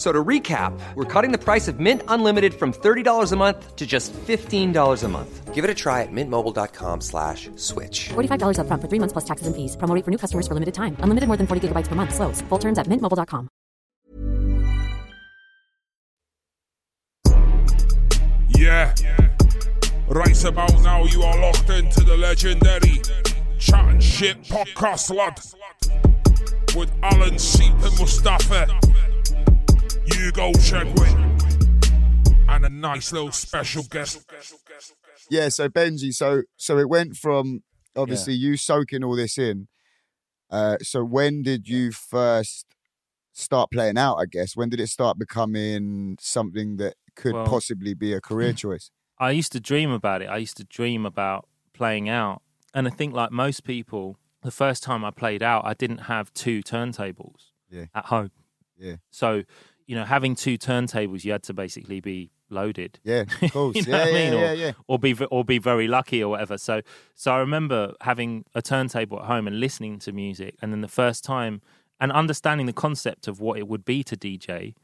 F- So to recap, we're cutting the price of Mint Unlimited from $30 a month to just $15 a month. Give it a try at mintmobile.com slash switch. $45 upfront for three months plus taxes and fees. Promo rate for new customers for limited time. Unlimited more than 40 gigabytes per month. Slows. Full terms at mintmobile.com. Yeah. Right about now, you are locked into the legendary Chat and Shit podcast, lad. With Alan Seep and Mustafa, Hugo Chegwin, and a nice little special guest. Yeah, so Benji, so so it went from obviously you soaking all this in. Uh, so when did you first start playing out? I guess when did it start becoming something that could Well- possibly be a career choice? I used to dream about it. I used to dream about playing out. And I think, like most people, the first time I played out, I didn't have two turntables Yeah. at home. Yeah. So, you know, having two turntables, you had to basically be loaded. Yeah, of course. You know yeah, what I yeah, mean? yeah, Or- yeah. or be or be very lucky or whatever. So so I remember having a turntable at home and listening to music, and then the first time and understanding the concept of what it would be to DJ,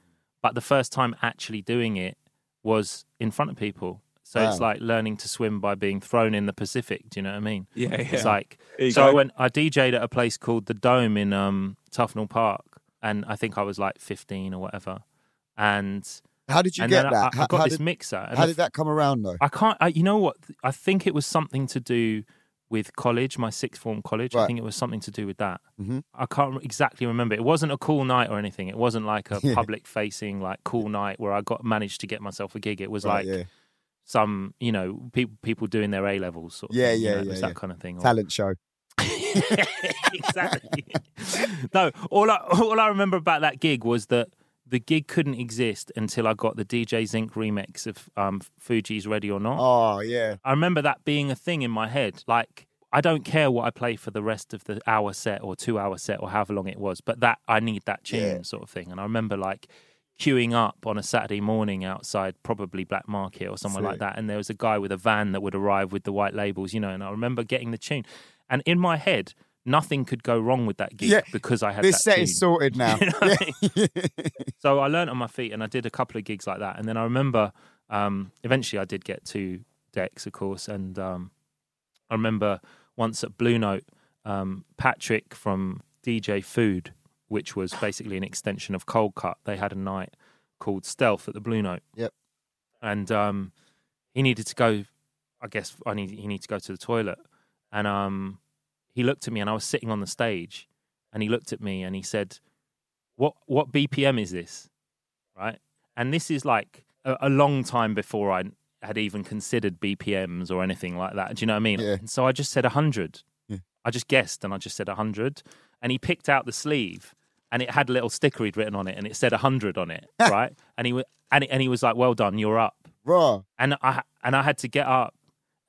but the first time actually doing it was in front of people. So it's like learning to swim by being thrown in the Pacific. Do you know what I mean? Yeah, yeah. It's like There you so I went. I DJ'd at a place called the Dome in um, Tufnell Park, and I think I was like 15 or whatever. And How did you and get then that? I, I how, got how this did, mixer. And how did that come around though? I can't. I, you know what? I think it was something to do with college, my sixth form college. I think it was something to do with that. Mhm. I can't exactly remember. It wasn't a cool night or anything. It wasn't like a Yeah. public facing like cool night where I got managed to get myself a gig. It was Right, like yeah. some you know people people doing their A levels sort of Yeah, thing, you yeah, know, it yeah, was yeah. that kind of thing. Or- Talent show. exactly. no, all I all I remember about that gig was that the gig couldn't exist until I got the DJ Zinc remix of um, Fugees' Ready or Not. Oh yeah. I remember that being a thing in my head. Like, I don't care what I play for the rest of the hour set or two hour set or however long it was, but that I need that tune Yeah. sort of thing. And I remember like queuing up on a Saturday morning outside probably Black Market or somewhere like that. And there was a guy with a van that would arrive with the white labels, you know, and I remember getting the tune. And in my head, nothing could go wrong with that gig Yeah. because I had This that set tune. is sorted now. You know what I Yeah. So I learned on my feet and I did a couple of gigs like that. And then I remember um, eventually I did get two decks, of course. And um, I remember once at Blue Note, um, Patrick from DJ Food, which was basically an extension of Coldcut, they had a night called Stealth at the Blue Note. Yep. And um, he needed to go, I guess I need, he needed to go to the toilet. And um, he looked at me and I was sitting on the stage and he looked at me and he said, what what BPM is this? Right? And this is like a, a long time before I had even considered BPMs or anything like that. Do you know what I mean? Yeah. And so I just said 100. Yeah. I just guessed and I just said 100. And he picked out the sleeve and it had a little sticker he'd written on it and it said 100 on it. right? And he, wa- and, he, and he was like, well done, you're up. Raw. And I, and I had to get up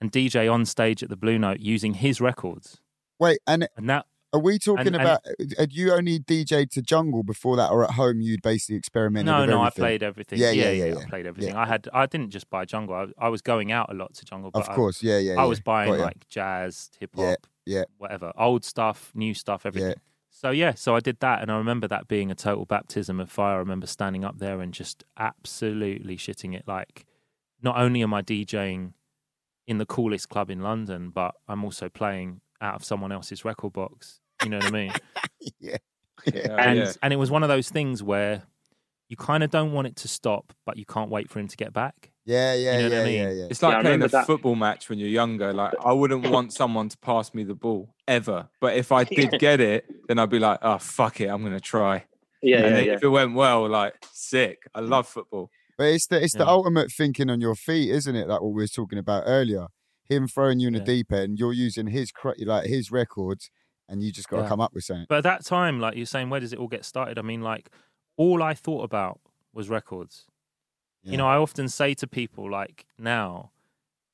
and DJ on stage at the Blue Note using his records. Wait, and And that, are we talking And- and- about? Had you only DJ to jungle before that, or at home you'd basically experimented? No, with no, I everything? played everything. Yeah, Yeah, yeah, yeah, yeah, I played everything. Yeah. I had, I didn't just buy jungle. I, I was going out a lot to jungle. Of course, yeah, yeah. I, I was buying Got like jazz, hip hop, yeah. whatever, old stuff, new stuff, everything. So yeah, so I did that, and I remember that being a total baptism of fire. I remember standing up there and just absolutely shitting it. Like, not only am I DJing in the coolest club in London, but I'm also playing out of someone else's record box. You know what I mean? yeah. Yeah, and yeah. and it was one of those things where you kind of don't want it to stop, but you can't wait for him to get back. Yeah, yeah, You know what yeah, I mean? yeah, yeah. It's like Yeah, playing a that. football match when you're younger. Like I wouldn't want someone to pass me the ball ever, but if I did get it, then I'd be like, "Oh fuck it, I'm gonna try." Yeah, and yeah, yeah. if it went well, like sick. I love football. But it's the it's the ultimate thinking on your feet, isn't it? Like what we were talking about earlier. Him throwing you in the Yeah. deep end, you're using his like his records, and you just got to Yeah. come up with something. But at that time, like you're saying, where does it all get started? I mean, like all I thought about was records. Yeah. You know, I often say to people, like now,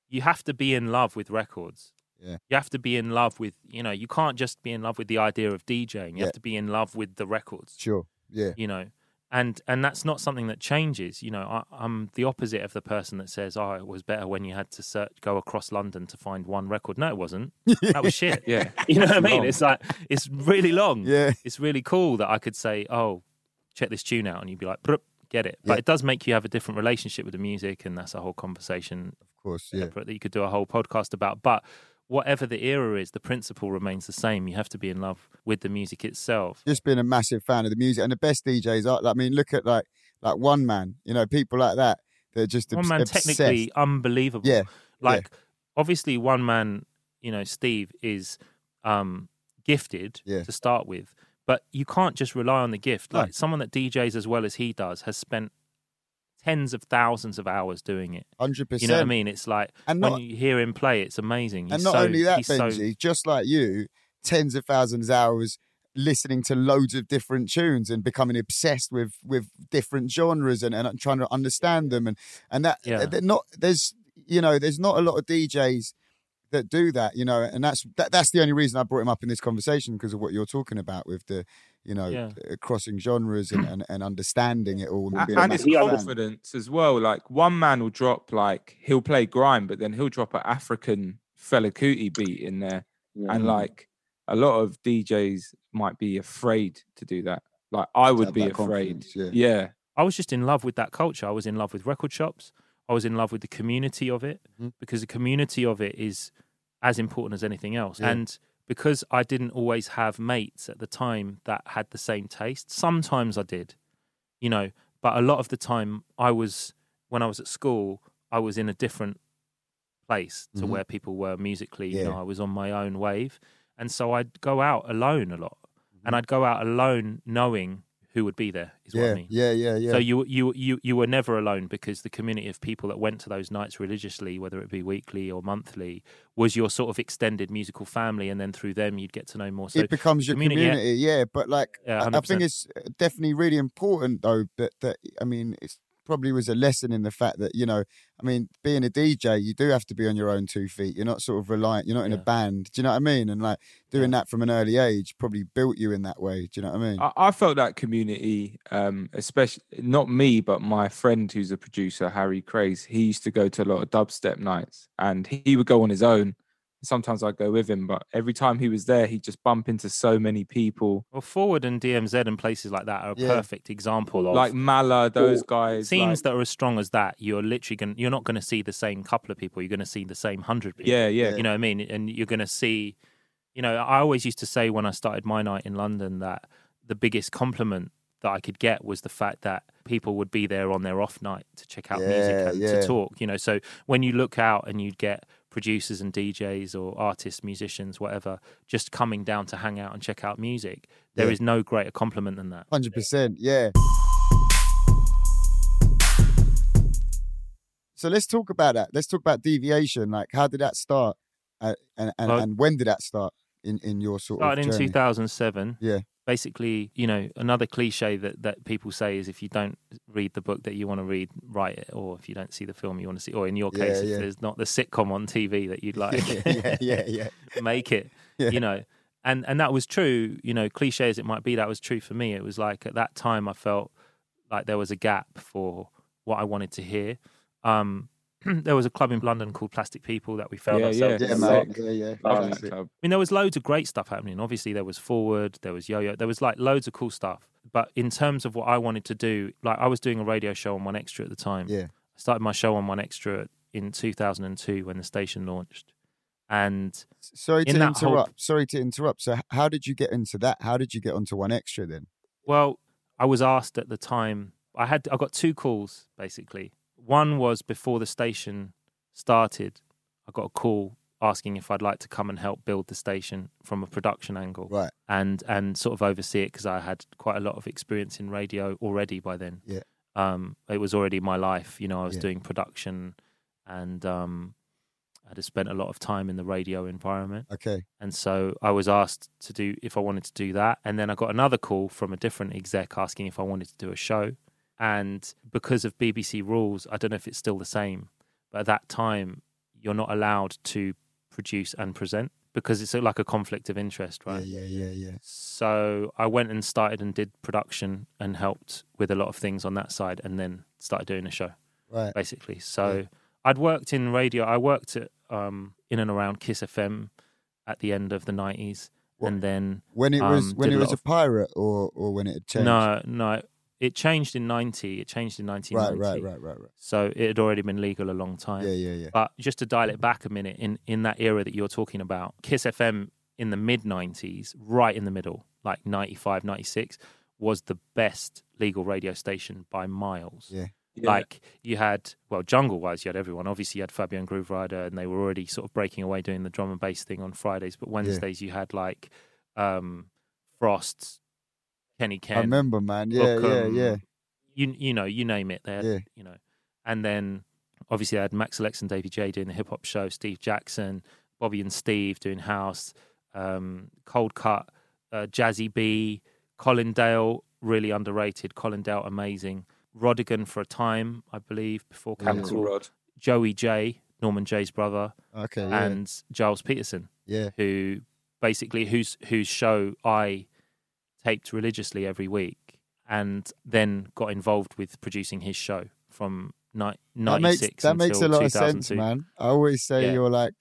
you have to be in love with records. Yeah. You have to be in love with, you know, you can't just be in love with the idea of DJing. You Yeah. have to be in love with the records. Sure. Yeah. you know and and that's not something that changes you know I, i'm the opposite of the person that says oh it was better when you had to search go across london to find one record no it wasn't that was shit Yeah. you know what i mean Long. it's like it's really long Yeah. it's really cool that i could say oh check this tune out and you'd be like "Brup," get it but Yeah. it does make you have a different relationship with the music and that's a whole conversation Of course, yeah. that you could do a whole podcast about. But whatever the era is, the principle remains the same. You have to be in love with the music itself. Just being a massive fan of the music and the best DJs are. I mean, look at like like Oneman. You know, people like that. They're just One obs- man obsessed. technically unbelievable. Yeah, Like obviously Oneman, you know, Steve is um gifted Yeah. to start with. But you can't just rely on the gift. No. Like someone that DJs as well as he does has spent tens of thousands of hours doing it. hundred percent. You know what I mean? It's like And when not- you hear him play, it's amazing. He's And not so, only that, he's so- Benji, just like you, tens of thousands of hours listening to loads of different tunes and becoming obsessed with with different genres and, and trying to understand them and and that Yeah. they're not there's you know there's not a lot of DJs that do that you know and that's that, that's the only reason I brought him up in this conversation because of what you're talking about with the you know Yeah. uh, crossing genres and, and, and understanding it all A- and being and it's massive fan. confidence as well. Like Oneman will drop like he'll play grime, but then he'll drop an African Fela Kuti beat in there, and like a lot of DJs might be afraid to do that. Like I would be afraid. yeah. yeah. I was just in love with that culture. I was in love with record shops. I was in love with the community of it Mhm. because the community of it is as important as anything else. Yeah. And because I didn't always have mates at the time that had the same taste, sometimes I did, you know, but a lot of the time I was, when I was at school, I was in a different place to Mhm. where people were musically. You know, I was on my own wave. And so I'd go out alone a lot. Mm-hmm. And I'd go out alone knowing who would be there, is what yeah I mean. yeah yeah yeah So you you you you were never alone because the community of people that went to those nights religiously, whether it be weekly or monthly, was your sort of extended musical family, and then through them you'd get to know more. So it becomes your community, community, yeah. yeah. But like, Yeah, I, I think it's uh, definitely really important though that that I mean, it's probably was a lesson in the fact that you know, I mean, being a DJ, you do have to be on your own two feet. You're not sort of reliant. You're not in a band. Do you know what I mean? And like doing that from an early age probably built you in that way. Do you know what I mean? I, I felt that community, um, especially not me, but my friend who's a producer, Harry Craze. He used to go to a lot of dubstep nights, and he would go on his own. Sometimes I'd go with him, but every time he was there, he'd just bump into so many people, well, Forward and DMZ and places like that are a Yeah. perfect example of like Mala, those guys. scenes like- that are as strong as that. You're literally going you're not going to see the same couple of people. You're going to see the same hundred people. yeah, yeah, You know what I mean? And you're going to see, you know, I always used to say when I started my night in London that the biggest compliment that I could get was the fact that people would be there on their off night to check out Yeah, music and yeah. to talk, you know. So when you look out and you'd get producers and DJs or artists, musicians, whatever, just coming down to hang out and check out music, there is Yeah. no greater compliment than that. Hundred percent, yeah. So let's talk about that. Let's talk about deviation. Like, how did that start, uh, and and, Well- and when did that start in in your sort Started of in 2007. Yeah. Basically, you know, another cliche that, that people say is if you don't read the book that you want to read, write it. Or if you don't see the film you want to see, or in your Yeah, case, if there's not the sitcom on TV that you'd like, yeah, yeah, yeah. make it, Yeah. you know. And, and that was true, you know, cliche as it might be, that was true for me. It was like at that time I felt like there was a gap for what I wanted to hear. Um, there was a club in London called Plastic People that we felt Yeah, ourselves yeah. Yeah, in. Yeah, yeah. Love that club. I mean, there was loads of great stuff happening. Obviously, there was Forward, there was Yo Yo, there was like loads of cool stuff. But in terms of what I wanted to do, like I was doing a radio show on 1Xtra at the time. Yeah. I started my show on 1Xtra in 2002 when the station launched. And Sorry to that whole- interrupt. Sorry to interrupt. So, how did you get into that? How did you get onto 1Xtra then? well, I was asked at the time, I had I got two calls basically. One was before the station started, I got a call asking if I'd like to come and help build the station from a production angle. Right. and and sort of oversee it because I had quite a lot of experience in radio already by then. Yeah. Um, it was already my life. You know, I was Yeah. doing production, and um, I had spent a lot of time in the radio environment. Okay. And so I was asked to do if I wanted to do that, and then I got another call from a different exec asking if I wanted to do a show. And because of BBC rules, I don't know if it's still the same, but at that time, you're not allowed to produce and present. because it's like a conflict of interest, right? Yeah, yeah, yeah, yeah. So I went and started and did production and helped with a lot of things on that side, and then started doing a show Right. basically. So I'd worked in radio. I worked at um, in and around Kiss FM at the end of the nineties, What- and then When it was um, when it a was a pirate or or when it had changed. no, no, it changed in ninety. It changed in nineteen ninety. Right, right, right, right, right. So it had already been legal a long time. Yeah, yeah, yeah. But just to dial it back a minute, in in that era that you're talking about, Kiss FM in the mid '90s, right in the middle, like 95, 96, was the best legal radio station by miles. Yeah. Yeah. Like you had, well, jungle wise, you had everyone. Obviously, you had Fabio and Grooverider, and they were already sort of breaking away doing the drum and bass thing on Fridays. But Wednesdays, you had like um, Frost, Kenny Ken. I remember, man. Yeah, Bukem, yeah, yeah. You you know, you name it. There, Yeah. you know, and then obviously I had Max LX and Dave VJ doing the hip hop show, Steve Jackson, Bobby and Steve doing house, um, Coldcut, uh, Jazzie B, Colin Dale, really underrated. Colin Dale, amazing. Rodigan for a time, I believe, before Yeah. Capital. Uncle Rod. Joey Jay, Norman Jay's brother, Okay, yeah, and Gilles Peterson yeah. who basically whose whose show I taped religiously every week, and then got involved with producing his show from ni- That makes 96 that makes a until lot of sense, 2002. man. I always say Yeah. you're like,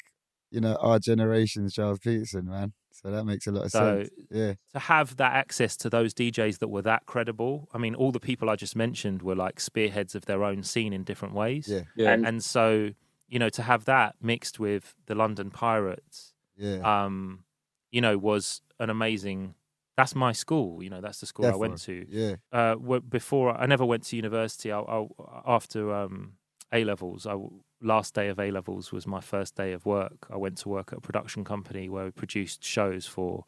you know, our generation's Gilles Peterson, man. So that makes a lot of So- sense. Yeah, To have that access to those DJs that were that credible, I mean, all the people I just mentioned were like spearheads of their own scene in different ways. yeah, Yeah. And so, you know, to have that mixed with the London Pirates, yeah. um, you know, was an amazing. That's my school. You know, that's the school I went to. Yeah, uh, w- before I never went to university. I, I, after um, A levels, I last day of A levels was my first day of work. I went to work at a production company where we produced shows for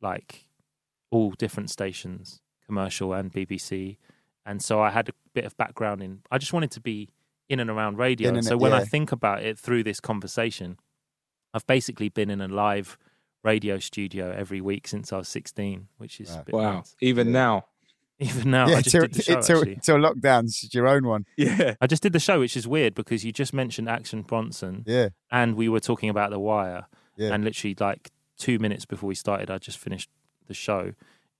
like all different stations, commercial and BBC. And so I had a bit of background in. I just wanted to be in and around radio. In And so when I think about it through this conversation, I've basically been in a live radio studio every week since I was 16, which is Right. Wow. nuts. Even now. Even now, yeah. I just till, did the show till, actually. till lockdown, it's your own one. Yeah. I just did the show, which is weird because you just mentioned Action Bronson, Yeah, and we were talking about The Wire, Yeah. and literally like two minutes before we started, I just finished the show,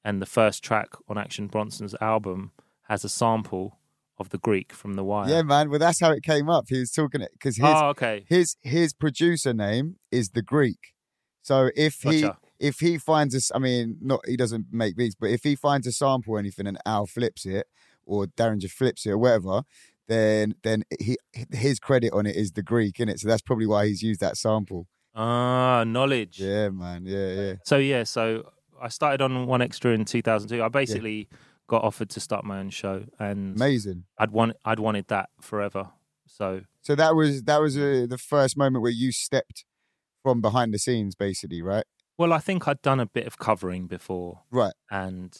and the first track on Action Bronson's album has a sample of the Greek from The Wire. yeah, man. Well, that's how it came up. He was talking it because his oh, okay. his his producer name is the Greek. So if he if he finds us, I mean, not he doesn't make beats, but if he finds a sample or anything and Al flips it or Darren just flips it or whatever, then then he his credit on it is the Greek in it. So that's probably why he's used that sample. Ah, knowledge. Yeah, man. Yeah, yeah. So yeah, so I started on 1Xtra in 2002. I basically got offered to start my own show, and Amazing. I'd want I'd wanted that forever. So So that was that was uh, the first moment where you stepped from behind the scenes, basically, right? well, I think I'd done a bit of covering before. Right. and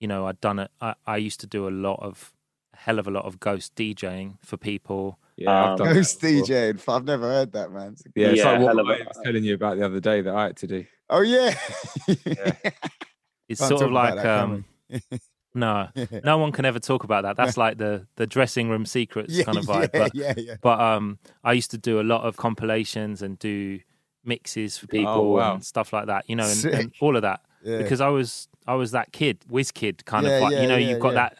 you know I'd done it. I, I used to do a lot of a hell of a lot of ghost DJing for people. Yeah. Um, I've done Ghost. DJing. I've never heard that, man. Yeah, it's Yeah, like what hell of I a- was telling you about the other day that I had to do. Oh yeah. It's Can't sort of like that, um, no, no one can ever talk about that. That's like the the dressing room secrets yeah, kind of vibe. yeah, but yeah, yeah. but um, I used to do a lot of compilations and do mixes for oh, people wow. and stuff like that. You know, and, and all of that Yeah. because I was I was that kid, whiz kid kind Yeah, of. Like, yeah, you know, you've got that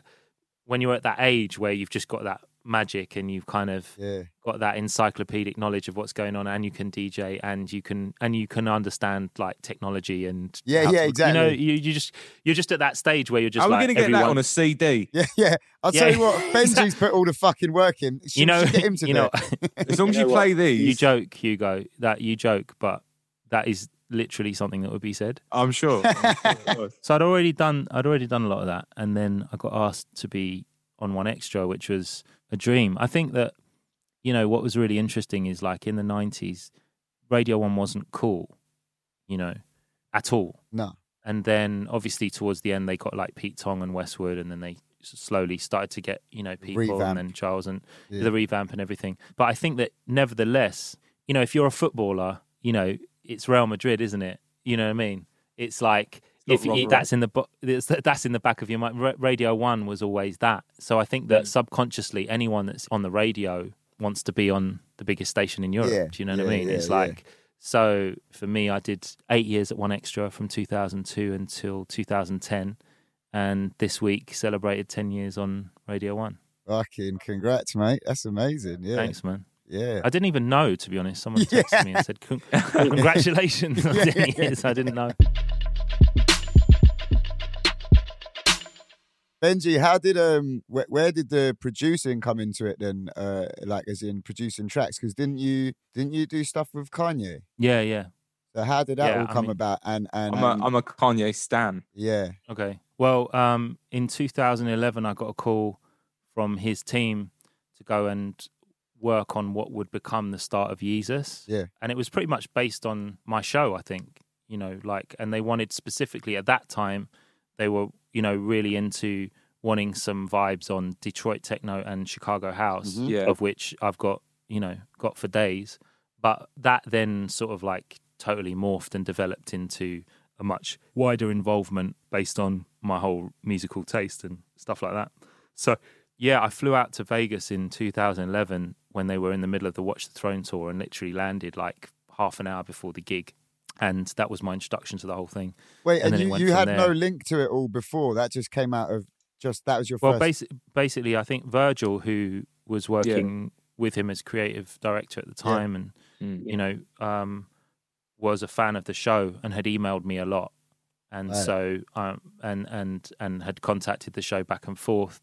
when you're at that age where you've just got that magic and you've kind of yeah. got that encyclopedic knowledge of what's going on and you can DJ and you can and you can understand like technology and Yeah, how yeah, to- exactly. You know, you, you just you're just at that stage where you're just Are we like going to get everyone, that on a CD? Yeah, yeah. I'll Yeah. tell you what, Benji's put all the fucking work in. Should, you know, get him to you know. As long as You you play what? you joke, Hugo, that you joke, but that is literally something that would be said. I'm sure. I'm sure. So I'd already done I'd already done a lot of that, and then I got asked to be on 1Xtra, which was a dream. I think that you know what was really interesting is like in the '90s, Radio One wasn't cool, you know, at all. No. And then obviously towards the end they got like Pete Tong and Westwood, and then they slowly started to get you know people Revamp. and then Charles and Yeah. the revamp and everything. But I think that nevertheless, you know, if you're a footballer, you know, it's Real Madrid, isn't it? You know what I mean? It's like if you, that's in the that's in the back of your mind. Radio One was always that. So I think that mm. subconsciously, anyone that's on the radio wants to be on the biggest station in Europe. Yeah, Do you know what yeah, I mean? yeah, it's like So for me, I did eight years at 1Xtra from 2002 until 2010, and this week celebrated 10 years on Radio One. Fucking congrats, mate. That's amazing. Yeah. Thanks, man. Yeah. I didn't even know, to be honest. Someone texted Yeah. me and said, "Con- "Congratulations on Yeah. 10 years." I didn't know. Benji, how did um where, where did the producing come into it then? Uh, like as in producing tracks? Because didn't you didn't you do stuff with Kanye? Yeah, yeah. So how did that Yeah, all I come mean- about? And and, I'm and a, I'm a Kanye stan. yeah, Okay. Well, um, in 2011, I got a call from his team to go and work on what would become the start of Yeezus. Yeah. And it was pretty much based on my show, I think. You know, like, and they wanted specifically at that time, they were, you know, really into wanting some vibes on Detroit techno and Chicago house, mm-hmm. Yeah. of which I've got, you know, got for days. But that then sort of like totally morphed and developed into a much wider involvement based on my whole musical taste and stuff like that. So, yeah, I flew out to Vegas in 2011 when they were in the middle of the Watch the Throne tour and literally landed like half an hour before the gig. And that was my introduction to the whole thing. wait, and and, you, you from had no link to it all before. That just came out of just that was your Well, first. basi- basically, I think Virgil, who was working with him as creative director at the Yeah. time, and Mm. you know, um, was a fan of the show and had emailed me a lot, and Right. so um, and and and had contacted the show back and forth.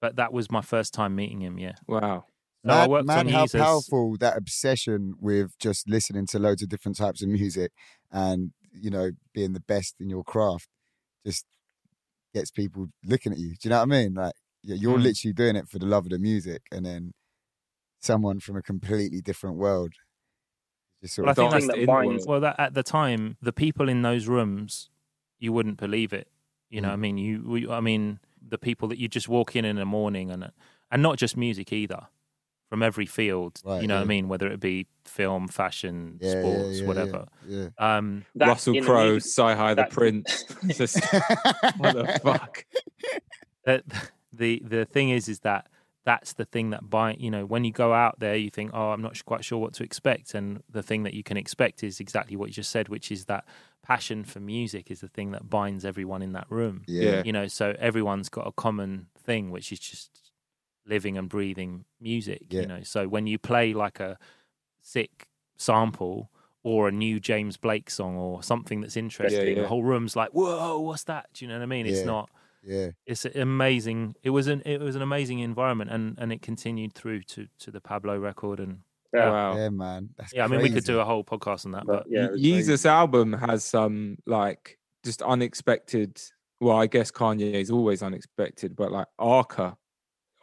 But that was my first time meeting him. Yeah, Wow. So I worked mad on how Yeezus. powerful that obsession with just listening to loads of different types of music and you know being the best in your craft just gets people looking at you. Do you know what I mean? Like you're Mm. literally doing it for the love of the music, and then someone from a completely different world just sort Well, I think Danced that's in binds- well. That at the time, the people in those rooms, you wouldn't believe it. You know, Mm. I mean, you, we, I mean, the people that you just walk in in the morning and and not just music either, from every field. Right, you know what. I mean? Whether it be film, fashion, Yeah, yeah, sports, yeah, whatever. Yeah. Um, That Russell Crowe, music- Sci High the Prince. Just, what the fuck? the the the thing is, is that that's the thing that bind. You know, when you go out there, you think, oh, I'm not quite sure what to expect, and the thing that you can expect is exactly what you just said, which is that passion for music is the thing that binds everyone in that room. yeah. You know, so everyone's got a common thing, which is just living and breathing music. Yeah. You know, so when you play like a sick sample. Or a new James Blake song, or something that's interesting. yeah. The whole room's like, "Whoa, what's that?" Do you know what I mean? It's Yeah. not Yeah. it's amazing. It was an it was an amazing environment, and and it continued through to to the Pablo record, and oh, Yeah. Wow. Yeah, man. That's yeah, I mean we could do a whole podcast on that, But but yeah, it was Yeezus album has some like just unexpected. Well, I guess Kanye is always unexpected, but like Arca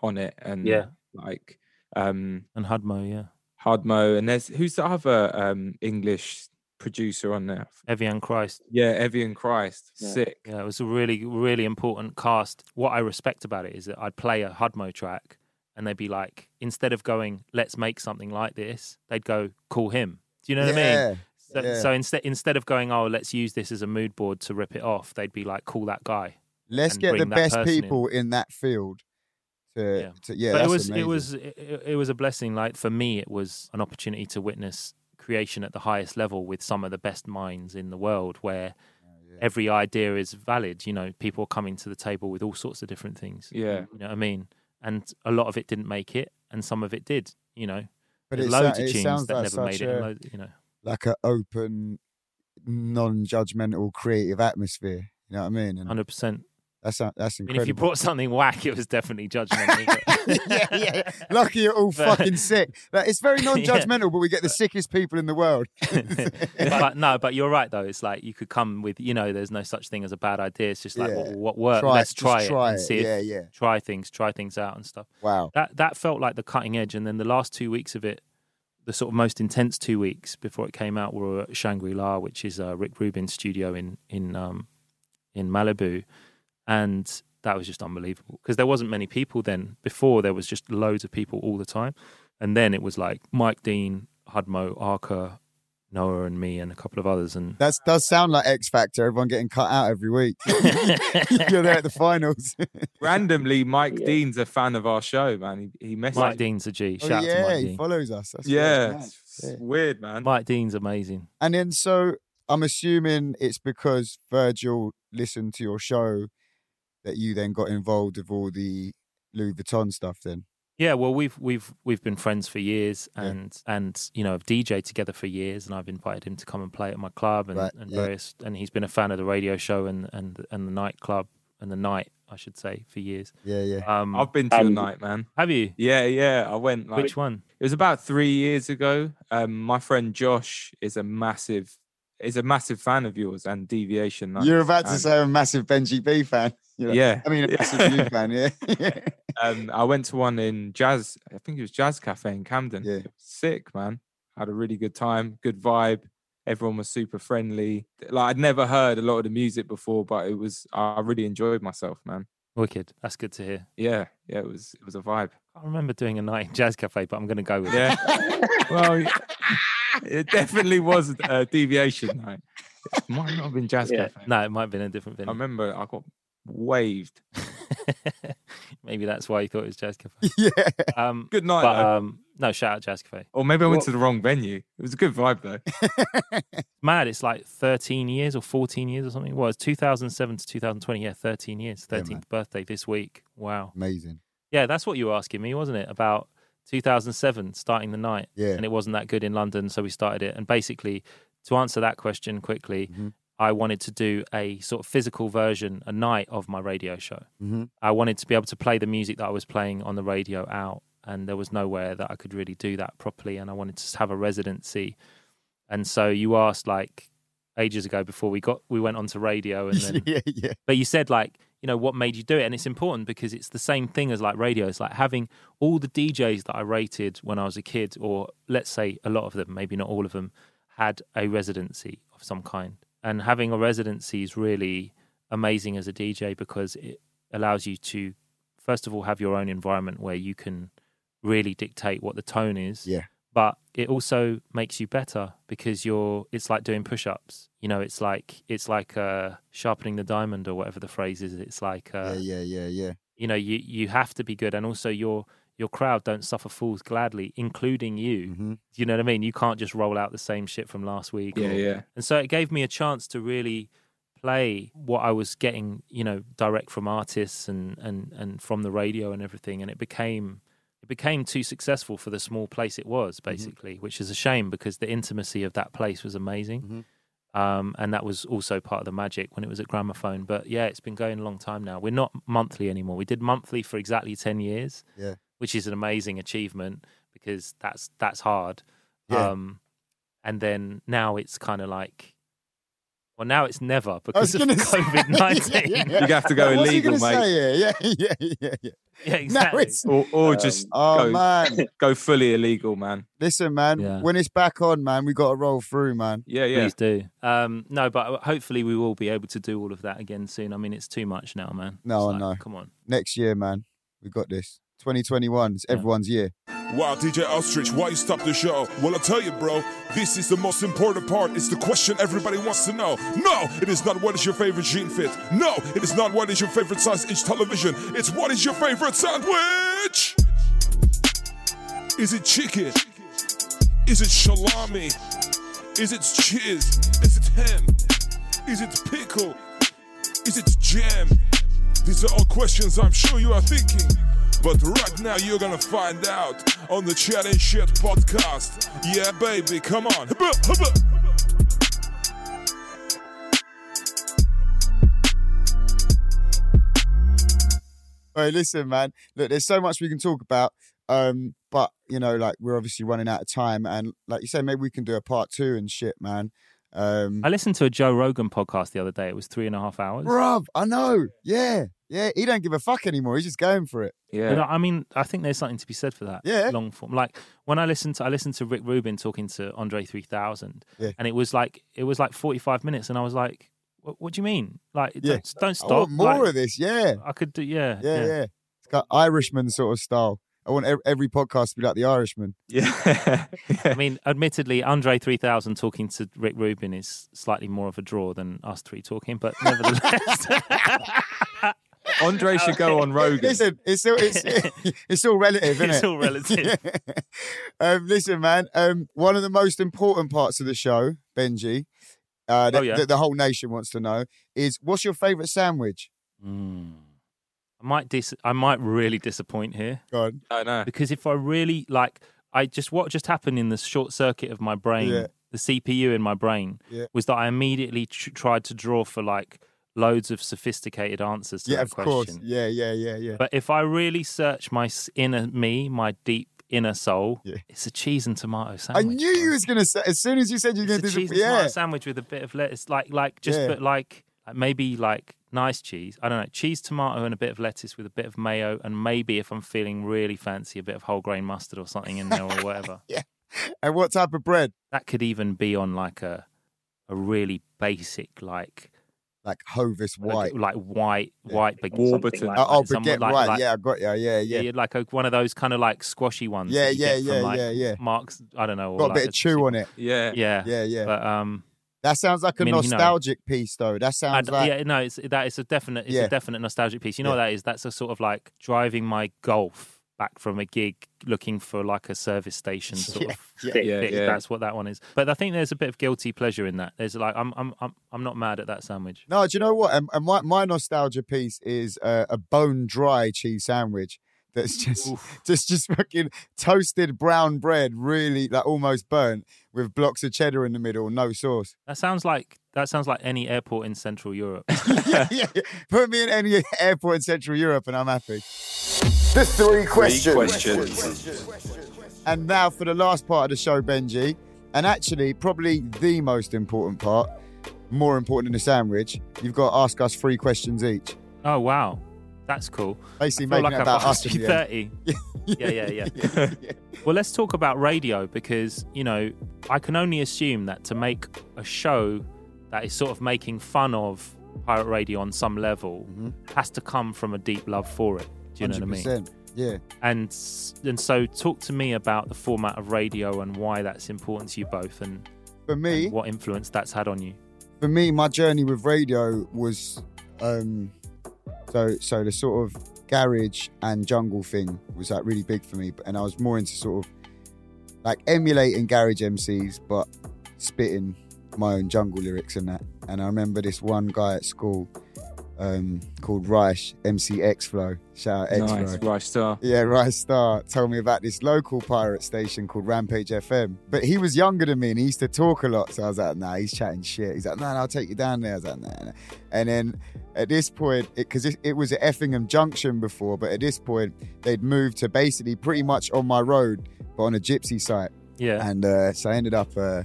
on it, and Yeah. like um and Hudmo, yeah, Hudmo, and there's who's the other um English producer on there? Evian Christ, Yeah, Evian Christ, Yeah. sick. yeah, it was a really really important cast. What I respect about it is that I'd play a Hudmo track, and they'd be like, instead of going, let's make something like this, they'd go, call him. Do you know what I mean? So, yeah. so instead instead of going, oh, let's use this as a mood board to rip it off, they'd be like, call that guy. Let's get the best person in. people in. that field to Yeah. yeah, to, yeah but it was amazing. it was it, it was a blessing. Like for me it was an opportunity to witness creation at the highest level with some of the best minds in the world where every idea is valid you know people are coming to the table with all sorts of different things. Yeah. you know what i mean? And a lot of it didn't make it and some of it did you know? But There's it, loads sou- of tunes sounds that like never such made it a, loads, you know. like an open non-judgmental creative atmosphere you know what i mean? And 100% that's that's i mean if you brought something whack it was definitely judgmental but- yeah, yeah. Lucky you're all But- fucking sick. Like, it's very non-judgmental, but we get the sickest people in the world. but no, but you're right though. It's like you could come with, you know, there's no such thing as a bad idea. It's just like Yeah. what, what works. Try Let's try it try and it. see. Yeah, yeah. Try things, try things out and stuff. wow. That that felt like the cutting edge. And then the last two weeks of it, the sort of most intense two weeks before it came out, were at Shangri La, which is uh, Rick Rubin's studio in in um, in Malibu, and that was just unbelievable because there wasn't many people then. Before there was just loads of people all the time, and then it was like Mike Dean, Hudmo, Arca, Noah and me and a couple of others. And That does sound like X Factor. Everyone getting cut out every week. You're there at the finals. Randomly, Mike Yeah. Dean's a fan of our show, man. He, he messaged. Mike Dean's a G. Oh, Shout out to yeah, Mike he Dean. follows us. That's yeah, right. it's weird, man. Mike Dean's amazing. And then so I'm assuming it's because Virgil listened to your show that you then got involved with all the Louis Vuitton stuff. Then Yeah, well, we've we've we've been friends for years, Yeah. and and you know, I've DJ together for years, and I've invited him to come and play at my club, and, Right, and yeah. various, and he's been a fan of the radio show and and and the nightclub and the night, I should say, for years. yeah, yeah. Um, I've been to a Um, night, man. have you? Yeah, yeah. I went like Which one? it was about three years ago. Um, my friend Josh is a massive is a massive fan of yours and Deviation. Nights, You're about to and, say I'm a massive Benji B fan. You're like, Yeah, I mean, a massive you fan. Yeah. um, I went to one in Jazz. I think it was Jazz Cafe in Camden. Yeah. It was sick, man. Had a really good time. Good vibe. Everyone was super friendly. Like I'd never heard a lot of the music before, but it was. I really enjoyed myself, man. Wicked. That's good to hear. Yeah, yeah. It was. It was a vibe. I remember doing a night in Jazz Cafe, but I'm going to go with it. Yeah. well, it definitely was a deviation night. It might not have been Jazz Yeah. Cafe. No, it might have been a different venue. I remember I got waved. Maybe that's why you thought it was Jazz Cafe. yeah. Um, Good night, but um, no, shout out Jazz Cafe. or maybe I went Well- to the wrong venue. It was a good vibe though. Mad, it's like 13 years or 14 years or something. Well, it's 2007 to 2020. Yeah, 13 years. 13th man. birthday this week. Wow. Amazing. Yeah, that's what you were asking me, wasn't it? About 2007, starting the night. Yeah. And it wasn't that good in London, so we started it. And basically, to answer that question quickly, Mhm. I wanted to do a sort of physical version, a night of my radio show. hmm I wanted to be able to play the music that I was playing on the radio out, and there was nowhere that I could really do that properly. And I wanted to have a residency. And so you asked like ages ago before we got we went onto radio, and then yeah, yeah. but you said like you know what made you do it, and it's important because it's the same thing as like radio. It's like having all the DJs that I rated when I was a kid, or let's say a lot of them, maybe not all of them, had a residency of some kind. And having a residency is really amazing as a DJ because it allows you to, first of all, have your own environment where you can really dictate what the tone is. Yeah. But it also makes you better because you're. It's like doing push-ups. You know, it's like it's like uh, sharpening the diamond or whatever the phrase is. It's like uh, yeah, yeah, yeah, yeah. you know you you have to be good and also your your crowd don't suffer fools gladly including you hmm you know what i mean you can't just roll out the same shit from last week Yeah, or- yeah. and so it gave me a chance to really play what i was getting you know direct from artists and and and from the radio and everything and it became it became too successful for the small place it was basically which is a shame because the intimacy of that place was amazing Mhm. um, and that was also part of the magic when it was at Gramophone. But yeah, it's been going a long time now. We're not monthly anymore. We did monthly for exactly ten years, Yeah. Which is an amazing achievement because that's that's hard. Yeah. Um, and then now it's kind of like, well, now it's never because of COVID nineteen. Yeah, yeah. You have to go What's illegal, mate. Say? Yeah, yeah, yeah, yeah, yeah. Yeah, exactly. it's- Or, or Um, just Oh go, man, go fully illegal, man. listen, man. Yeah. When it's back on, man, we got to roll through, man. Yeah, yeah. Please do. Um, no, but hopefully we will be able to do all of that again soon. I mean, it's too much now, man. No, It's I like. Come on. Next year, man, we got this. 2021, it's Yeah. everyone's year. Wow, DJ Ostrich, why you stop the show? Well, I tell you, bro, this is the most important part. It's the question everybody wants to know. No, it is not what is your favorite jean fit. No, it is not what is your favorite size inch television. It's what is your favorite sandwich? Is it chicken? Is it salami? Is it cheese? Is it ham? Is it pickle? Is it jam? These are all questions I'm sure you are thinking. But right now you're gonna find out on the Chat and Shit podcast. Yeah, baby, come on. Right, listen, man. Look, there's so much we can talk about. Um, but you know, like we're obviously running out of time, and like you say, maybe we can do a part two and shit, man. Um, I listened to a Joe Rogan podcast the other day. It was three and a half hours. bruv, I know. Yeah, yeah. He don't give a fuck anymore. He's just going for it. Yeah. But I mean, I think there's something to be said for that. Yeah. long form. Like when I listened to, I listened to Rick Rubin talking to Andre 3000, Yeah. and it was like it was like 45 minutes, and I was like, "What, what do you mean? Like, Yeah. don't, don't I stop." want more Like, of this. Yeah, I could do, yeah, yeah, yeah. It's got Irishman sort of style. I want every podcast to be like The Irishman. Yeah. I mean, admittedly, Andre 3000 talking to Rick Rubin is slightly more of a draw than us three talking, but nevertheless. Andre should go on Rogan. Listen, it's all it's, it's all relative, isn't it? It's all relative. um, listen, man. Um, one of the most important parts of the show, Benji, uh, that, Oh, yeah. that the whole nation wants to know is what's your favourite sandwich? Mm. I might dis- I might really disappoint here Go on. I know. because if I really like, I just what just happened in the short circuit of my brain, Yeah. the CPU in my brain, Yeah. was that I immediately tr- tried to draw for like loads of sophisticated answers to Yeah, that of question. course. Yeah, yeah, yeah, yeah. But if I really search my s- inner me, my deep inner soul, Yeah. it's a cheese and tomato sandwich. I sandwich. knew you was gonna say as soon as you said you were gonna a do cheese the, and tomato yeah. sandwich with a bit of lettuce, like like just Yeah. but like, like maybe like nice cheese. I don't know, cheese, tomato, and a bit of lettuce with a bit of mayo, and maybe if I'm feeling really fancy, a bit of whole grain mustard or something in there or whatever. Yeah. And what type of bread? That could even be on like a a really basic like Like Hovis white. like, like white Yeah. white bag- Warburton. something oh, oh, baguette like- white. like- yeah, I got you. Yeah, yeah. yeah, like a, one of those kind of like squashy ones. Yeah, yeah, yeah, like, yeah, yeah. Mark's, I don't know. or Got a bit of chew on it. Yeah. Yeah, Yeah, yeah. But um, That sounds like a I mean, you know- nostalgic piece, though. That I sounds like yeah, no, it's that is a definite, it's Yeah. a definite nostalgic piece. You know Yeah. what that is? That's a sort of like driving my golf back from a gig, looking for like a service station sort Yeah, of yeah. Yeah, fix. yeah. That's what that one is. But I think there's a bit of guilty pleasure in that. There's like, I'm, I'm, I'm, I'm not mad at that sandwich. No, do you know what? And, and my, my nostalgia piece is uh, a bone dry cheese sandwich that's just just just fucking toasted brown bread, really like almost burnt, with blocks of cheddar in the middle, no sauce. That sounds like that sounds like any airport in Central Europe. yeah, yeah, yeah. Put me in any airport in Central Europe and I'm happy. The three questions. And now for the last part of the show, Benji, and actually probably the most important part, more important than the sandwich. You've got to ask us three questions each. oh wow, that's cool. Basically, making like about us. asked in you the end. thirty. Yeah, yeah, yeah. Well, let's talk about radio because, you know, I can only assume that to make a show that is sort of making fun of pirate radio on some level has to come from a deep love for it. Do you know what I mean? Yeah. And and so talk to me about the format of radio and why that's important to you both and, For me, and what influence that's had on you. for me, my journey with radio was um so so the sort of garage and jungle thing was like really big for me, and I was more into sort of like emulating garage MCs, but spitting my own jungle lyrics and that. And I remember this one guy at school um, called Rice, MC X Flow. Shout out X Flow. Nice. Right star. Yeah, Rice Star told me about this local pirate station called Rampage FM. But he was younger than me and he used to talk a lot. So I was like, nah, he's chatting shit. He's like, nah, nah, I'll take you down there. I was like, nah, nah. And then at this point, because it, it, was at Effingham Junction before, but at this point, they'd moved to basically pretty much on my road, but on a gypsy site. Yeah. And uh, so I ended up uh,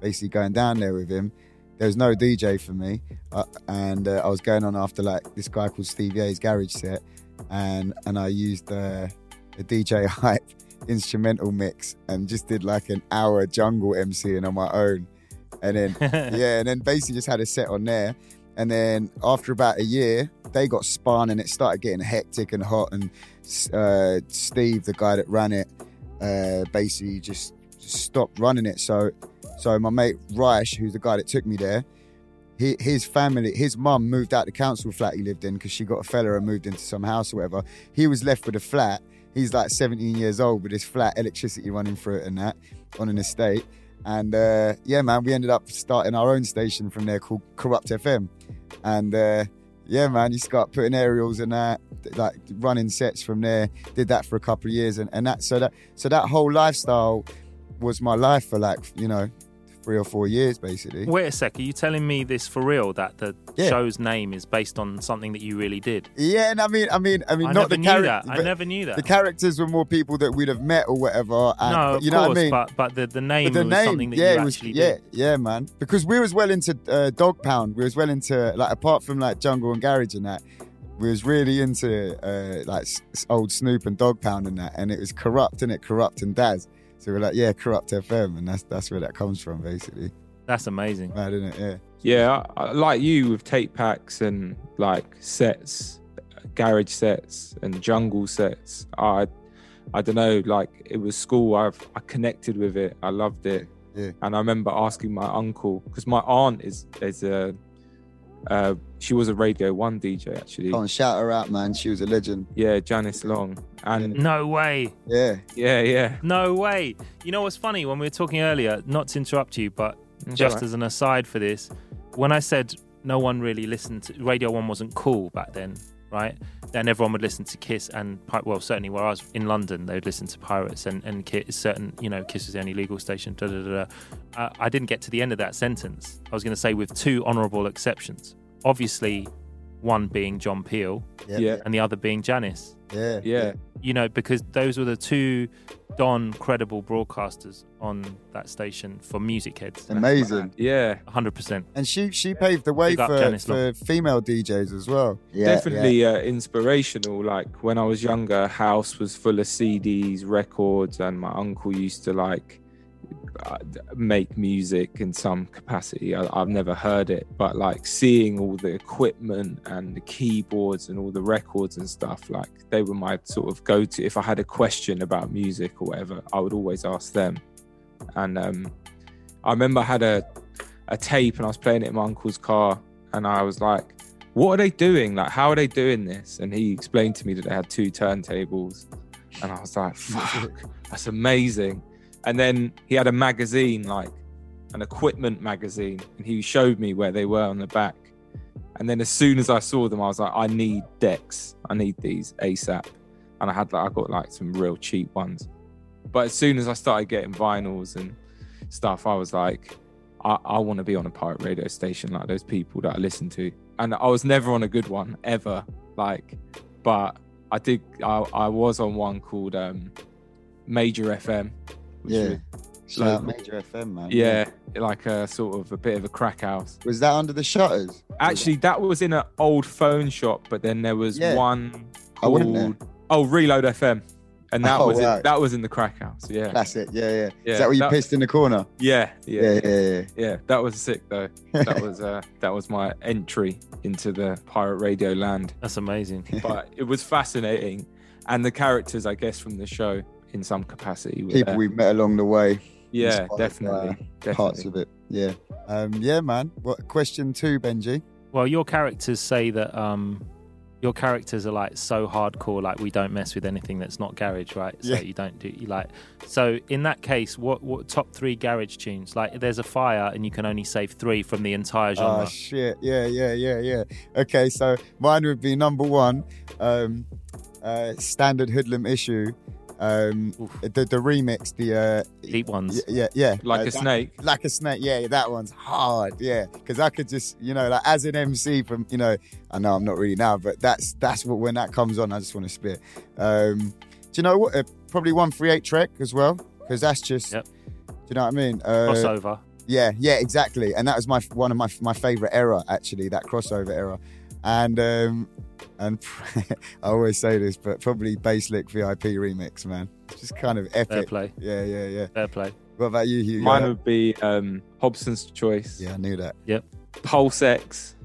basically going down there with him. There was no DJ for me, uh, and uh, I was going on after like this guy called Steve Ye's garage set, and and I used uh, a DJ hype instrumental mix and just did like an hour jungle MCing on my own, and then yeah, and then basically just had a set on there, and then after about a year, they got spun and it started getting hectic and hot, and uh, Steve, the guy that ran it, uh, basically just stopped running it. So, so my mate Rice, who's the guy that took me there, he, his family, his mum moved out the council flat he lived in because she got a fella and moved into some house or whatever. He was left with a flat. He's like 17 years old with his flat electricity running through it and that on an estate. And uh, yeah, man, we ended up starting our own station from there called Kurupt FM. And uh, yeah, man, you start putting aerials and that, like running sets from there. Did that for a couple of years, and, and that so that so that whole lifestyle was my life for like you know three or four years basically. Wait a sec, are you telling me this for real that the Yeah. show's name is based on something that you really did? Yeah, and I mean, I mean, I mean, I not the character. I never knew that. The characters were more people that we'd have met or whatever. And, no, of you know course, what I mean. but but the, the name But the was name, something that yeah, you was, actually yeah, did. yeah, man. Because we was well into uh, Dogg Pound. We was well into like apart from like Jungle and Garage and that, we was really into uh, like old Snoop and Dogg Pound and that, and it was Kurupt and it Kurupt and Daz. So we're like, yeah, Kurupt FM, and that's that's where that comes from, basically. That's amazing. Mad, isn't it? Yeah. Yeah, I, I- like you with tape packs and like sets, garage sets and jungle sets. I I don't know, like it was school. I I connected with it. I loved it. Yeah. And I remember asking my uncle because my aunt is is a uh, she was a Radio One DJ actually. Go on, shout her out, man. She was a legend. Yeah, Janice Long. And No way. Yeah. yeah, yeah. No way. You know what's funny? When we were talking earlier, not to interrupt you, but It's just alright. as an aside for this, when I said no one really listened to Radio 1 wasn't cool back then, right? Then everyone would listen to Kiss and, Pi- well, certainly where I was in London, they would listen to Pirates and, and Kiss, certain, you know, Kiss was the only legal station, da da da. da. Uh, I didn't get to the end of that sentence. I was going to say with two honourable exceptions. Obviously, one being John Peel Yeah. Yeah. and the other being Janice Yeah. Yeah. you know, because those were the two Don credible broadcasters on that station for music heads. Amazing. Yeah. 100%. And she she paved the way Big for, for female DJs as well. Yeah, Definitely Uh, inspirational. Like when I was younger, house was full of CDs, records, and my uncle used to like make music in some capacity. I, I've never heard it, but like seeing all the equipment and the keyboards and all the records and stuff, like they were my sort of go to. If I had a question about music or whatever, I would always ask them. And um, I remember I had a, a tape and I was playing it in my uncle's car, and I was like, what are they doing? Like, how are they doing this? And he explained to me that they had two turntables. And I was like, fuck, that's amazing. And then he had a magazine, like an equipment magazine, and he showed me where they were on the back. And then as soon as I saw them, I was like, I need decks. I need these ASAP. And I had like, I got like some real cheap ones. But as soon as I started getting vinyls and stuff, I was like, I, I want to be on a pirate radio station like those people that I listen to. And I was never on a good one ever. Like, but I did. I, I was on one called um, Major FM. Which Yeah. was- Shout out Major FM, man. yeah, like a sort of a bit of a crack house. Was that under the shutters? Actually, that was in an old phone shop, but then there was Yeah. one I went there. called oh Reload FM, and that Oh, was right. in, that was in the crack house. Yeah, Classic. Yeah, yeah. Yeah, Is that where you that- pissed in the corner? yeah, yeah, Yeah, yeah, yeah, yeah. yeah. That was sick though. That was uh, that was my entry into the pirate radio land. That's amazing. But it was fascinating, and the characters, I guess, from the show in some capacity. Were People there. we've met along the way. yeah, inspired definitely, by definitely. Parts of it. Yeah. Um, yeah, man. What question two, Benji? Well, your characters say that um, your characters are like so hardcore, like we don't mess with anything that's not garage, right? So Yeah. you don't do you like. So in that case, what what top three garage tunes? Like, there's a fire, and you can only save three from the entire genre. Oh shit! Yeah, yeah, yeah, yeah. Okay, so mine would be number one, um, uh, standard hoodlum issue, um, the the remix, the uh, Deep ones. yeah, yeah, Like uh, a that- snake. like a snake. Yeah, that one's hard. Yeah, because I could just, you know, like as an MC from, you know, I know I'm not really now, but that's that's what when that comes on, I just want to spit. Um, do you know what? Uh, probably one three eight Trek as well, because that's just. Yep. Do you know what I mean? Uh, Crossover. yeah, yeah, exactly. And that was my one of my my favorite era actually, that crossover era. And um and I always say this, but probably Basslick VIP remix, man. Just kind of epic. Fair epic. play. Yeah, yeah, yeah. Fair play. What about you, Hugh? Mine would be um, Hobson's Choice, yeah, I knew that. Yep. Pulse X.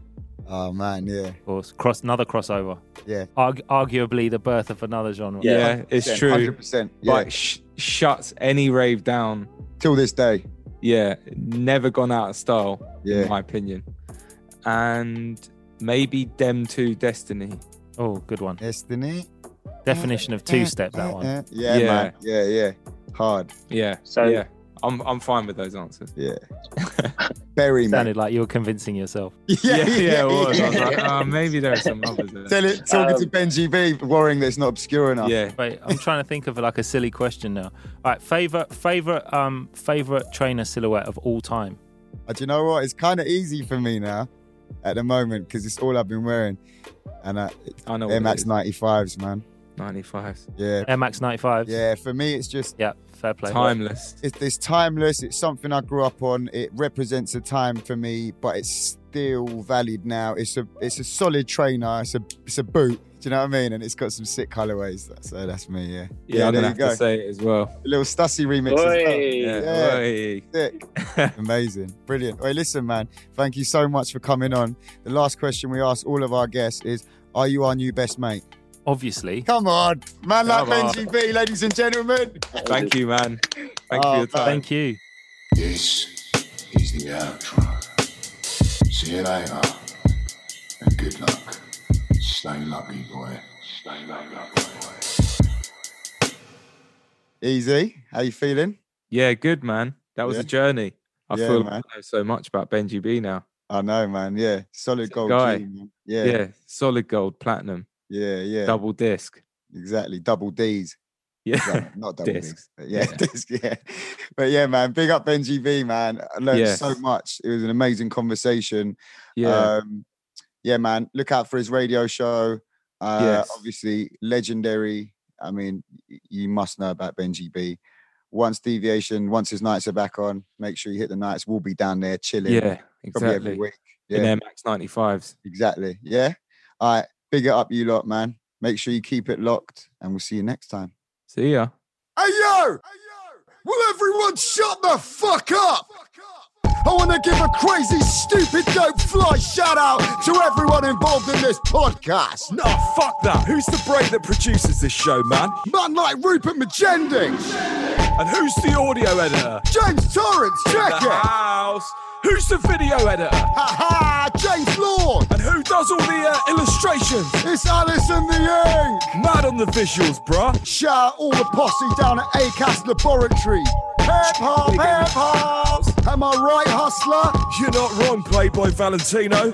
Oh man, yeah, Of course. Cross another crossover. yeah. Arg- arguably the birth of another genre. Yeah, it's true. Hundred percent. Yeah. Like sh- shuts any rave down. Till this day. Yeah, never gone out of style, Yeah. in my opinion. And maybe Dem 2 Destiny. Oh, good one. Destiny. Definition of two step, that one. Yeah, Yeah. man. Yeah, yeah. Hard. Yeah. So- yeah, I'm I'm fine with those answers. Yeah. Berry, man. Sounded like you were convincing yourself. Yeah, yeah, it was. I was like, oh, maybe there are some others. There. Tell it, talking to Um, Benji B, worrying that it's not obscure enough. Yeah, Wait, I'm trying to think of like a silly question now. All right, favorite favorite um favorite trainer silhouette of all time. Uh, do you know what? It's kind of easy for me now at the moment because it's all I've been wearing. And uh, I know. Air Max 95s, man. 95s. Yeah. Air Max 95s. Yeah, for me, it's just, Yeah, fair play. Timeless. it's, it's timeless. It's something I grew up on. It represents a time for me, but it's still valid now. It's a it's a solid trainer. It's a it's a boot. Do you know what I mean? And it's got some sick colorways. So uh, that's me, yeah. Yeah, I'm gonna have go. to say it as well. A little Stussy remix as well. Yeah. Yeah. Oi. Sick. Amazing. Brilliant. Wait, listen, man. Thank you so much for coming on. The last question we ask all of our guests is Are you our new best mate? obviously. Come on, man like Come. Benji B, ladies and gentlemen. Thank you, man. Thank you Oh, for your time. Thank you. This is the outro. See you later. And good luck. Stay lucky, boy. Stay lucky, boy. Easy, how you feeling? Yeah, good, man. That was Yeah. a journey. I Yeah, feel man. I know so much about Benji B now. I know, man. Yeah, solid gold guy. G, man. Yeah, Yeah, yeah, solid gold, platinum, yeah, yeah. double disc. exactly. Double D's. Yeah, Well, not double Discs. D's. Yeah, Yeah. disc, yeah. But yeah, man, big up Benji B, man. I learned so much. It was an amazing conversation. yeah, Um, yeah, man. Look out for his radio show. Uh, Yes. Obviously, legendary. I mean, you must know about Benji B. Once deviation, once his nights are back on, make sure you hit the nights. We'll be down there chilling. yeah, probably every exactly. week. In Yeah, Air Max 95s. exactly. Yeah. All right. Big it up, you lot, man. Make sure you keep it locked, and we'll see you next time. See ya. Hey yo! Will everyone shut the fuck up? I want to give a crazy, stupid, dope fly shout out to everyone involved in this podcast. Nah, fuck that. Who's the brain that produces this show, man? Man like Rupert Magending, And who's the audio editor? James Torrance, check it. house. Who's the video editor? Ha ha, James Lord. And who does all the uh, illustrations? It's Alice and the Ink. Mad on the visuals, bruh. Shout all the posse down at ACAS Laboratory. Hip hop, hip hop. Am I right, hustler? You're not wrong, Playboy Valentino.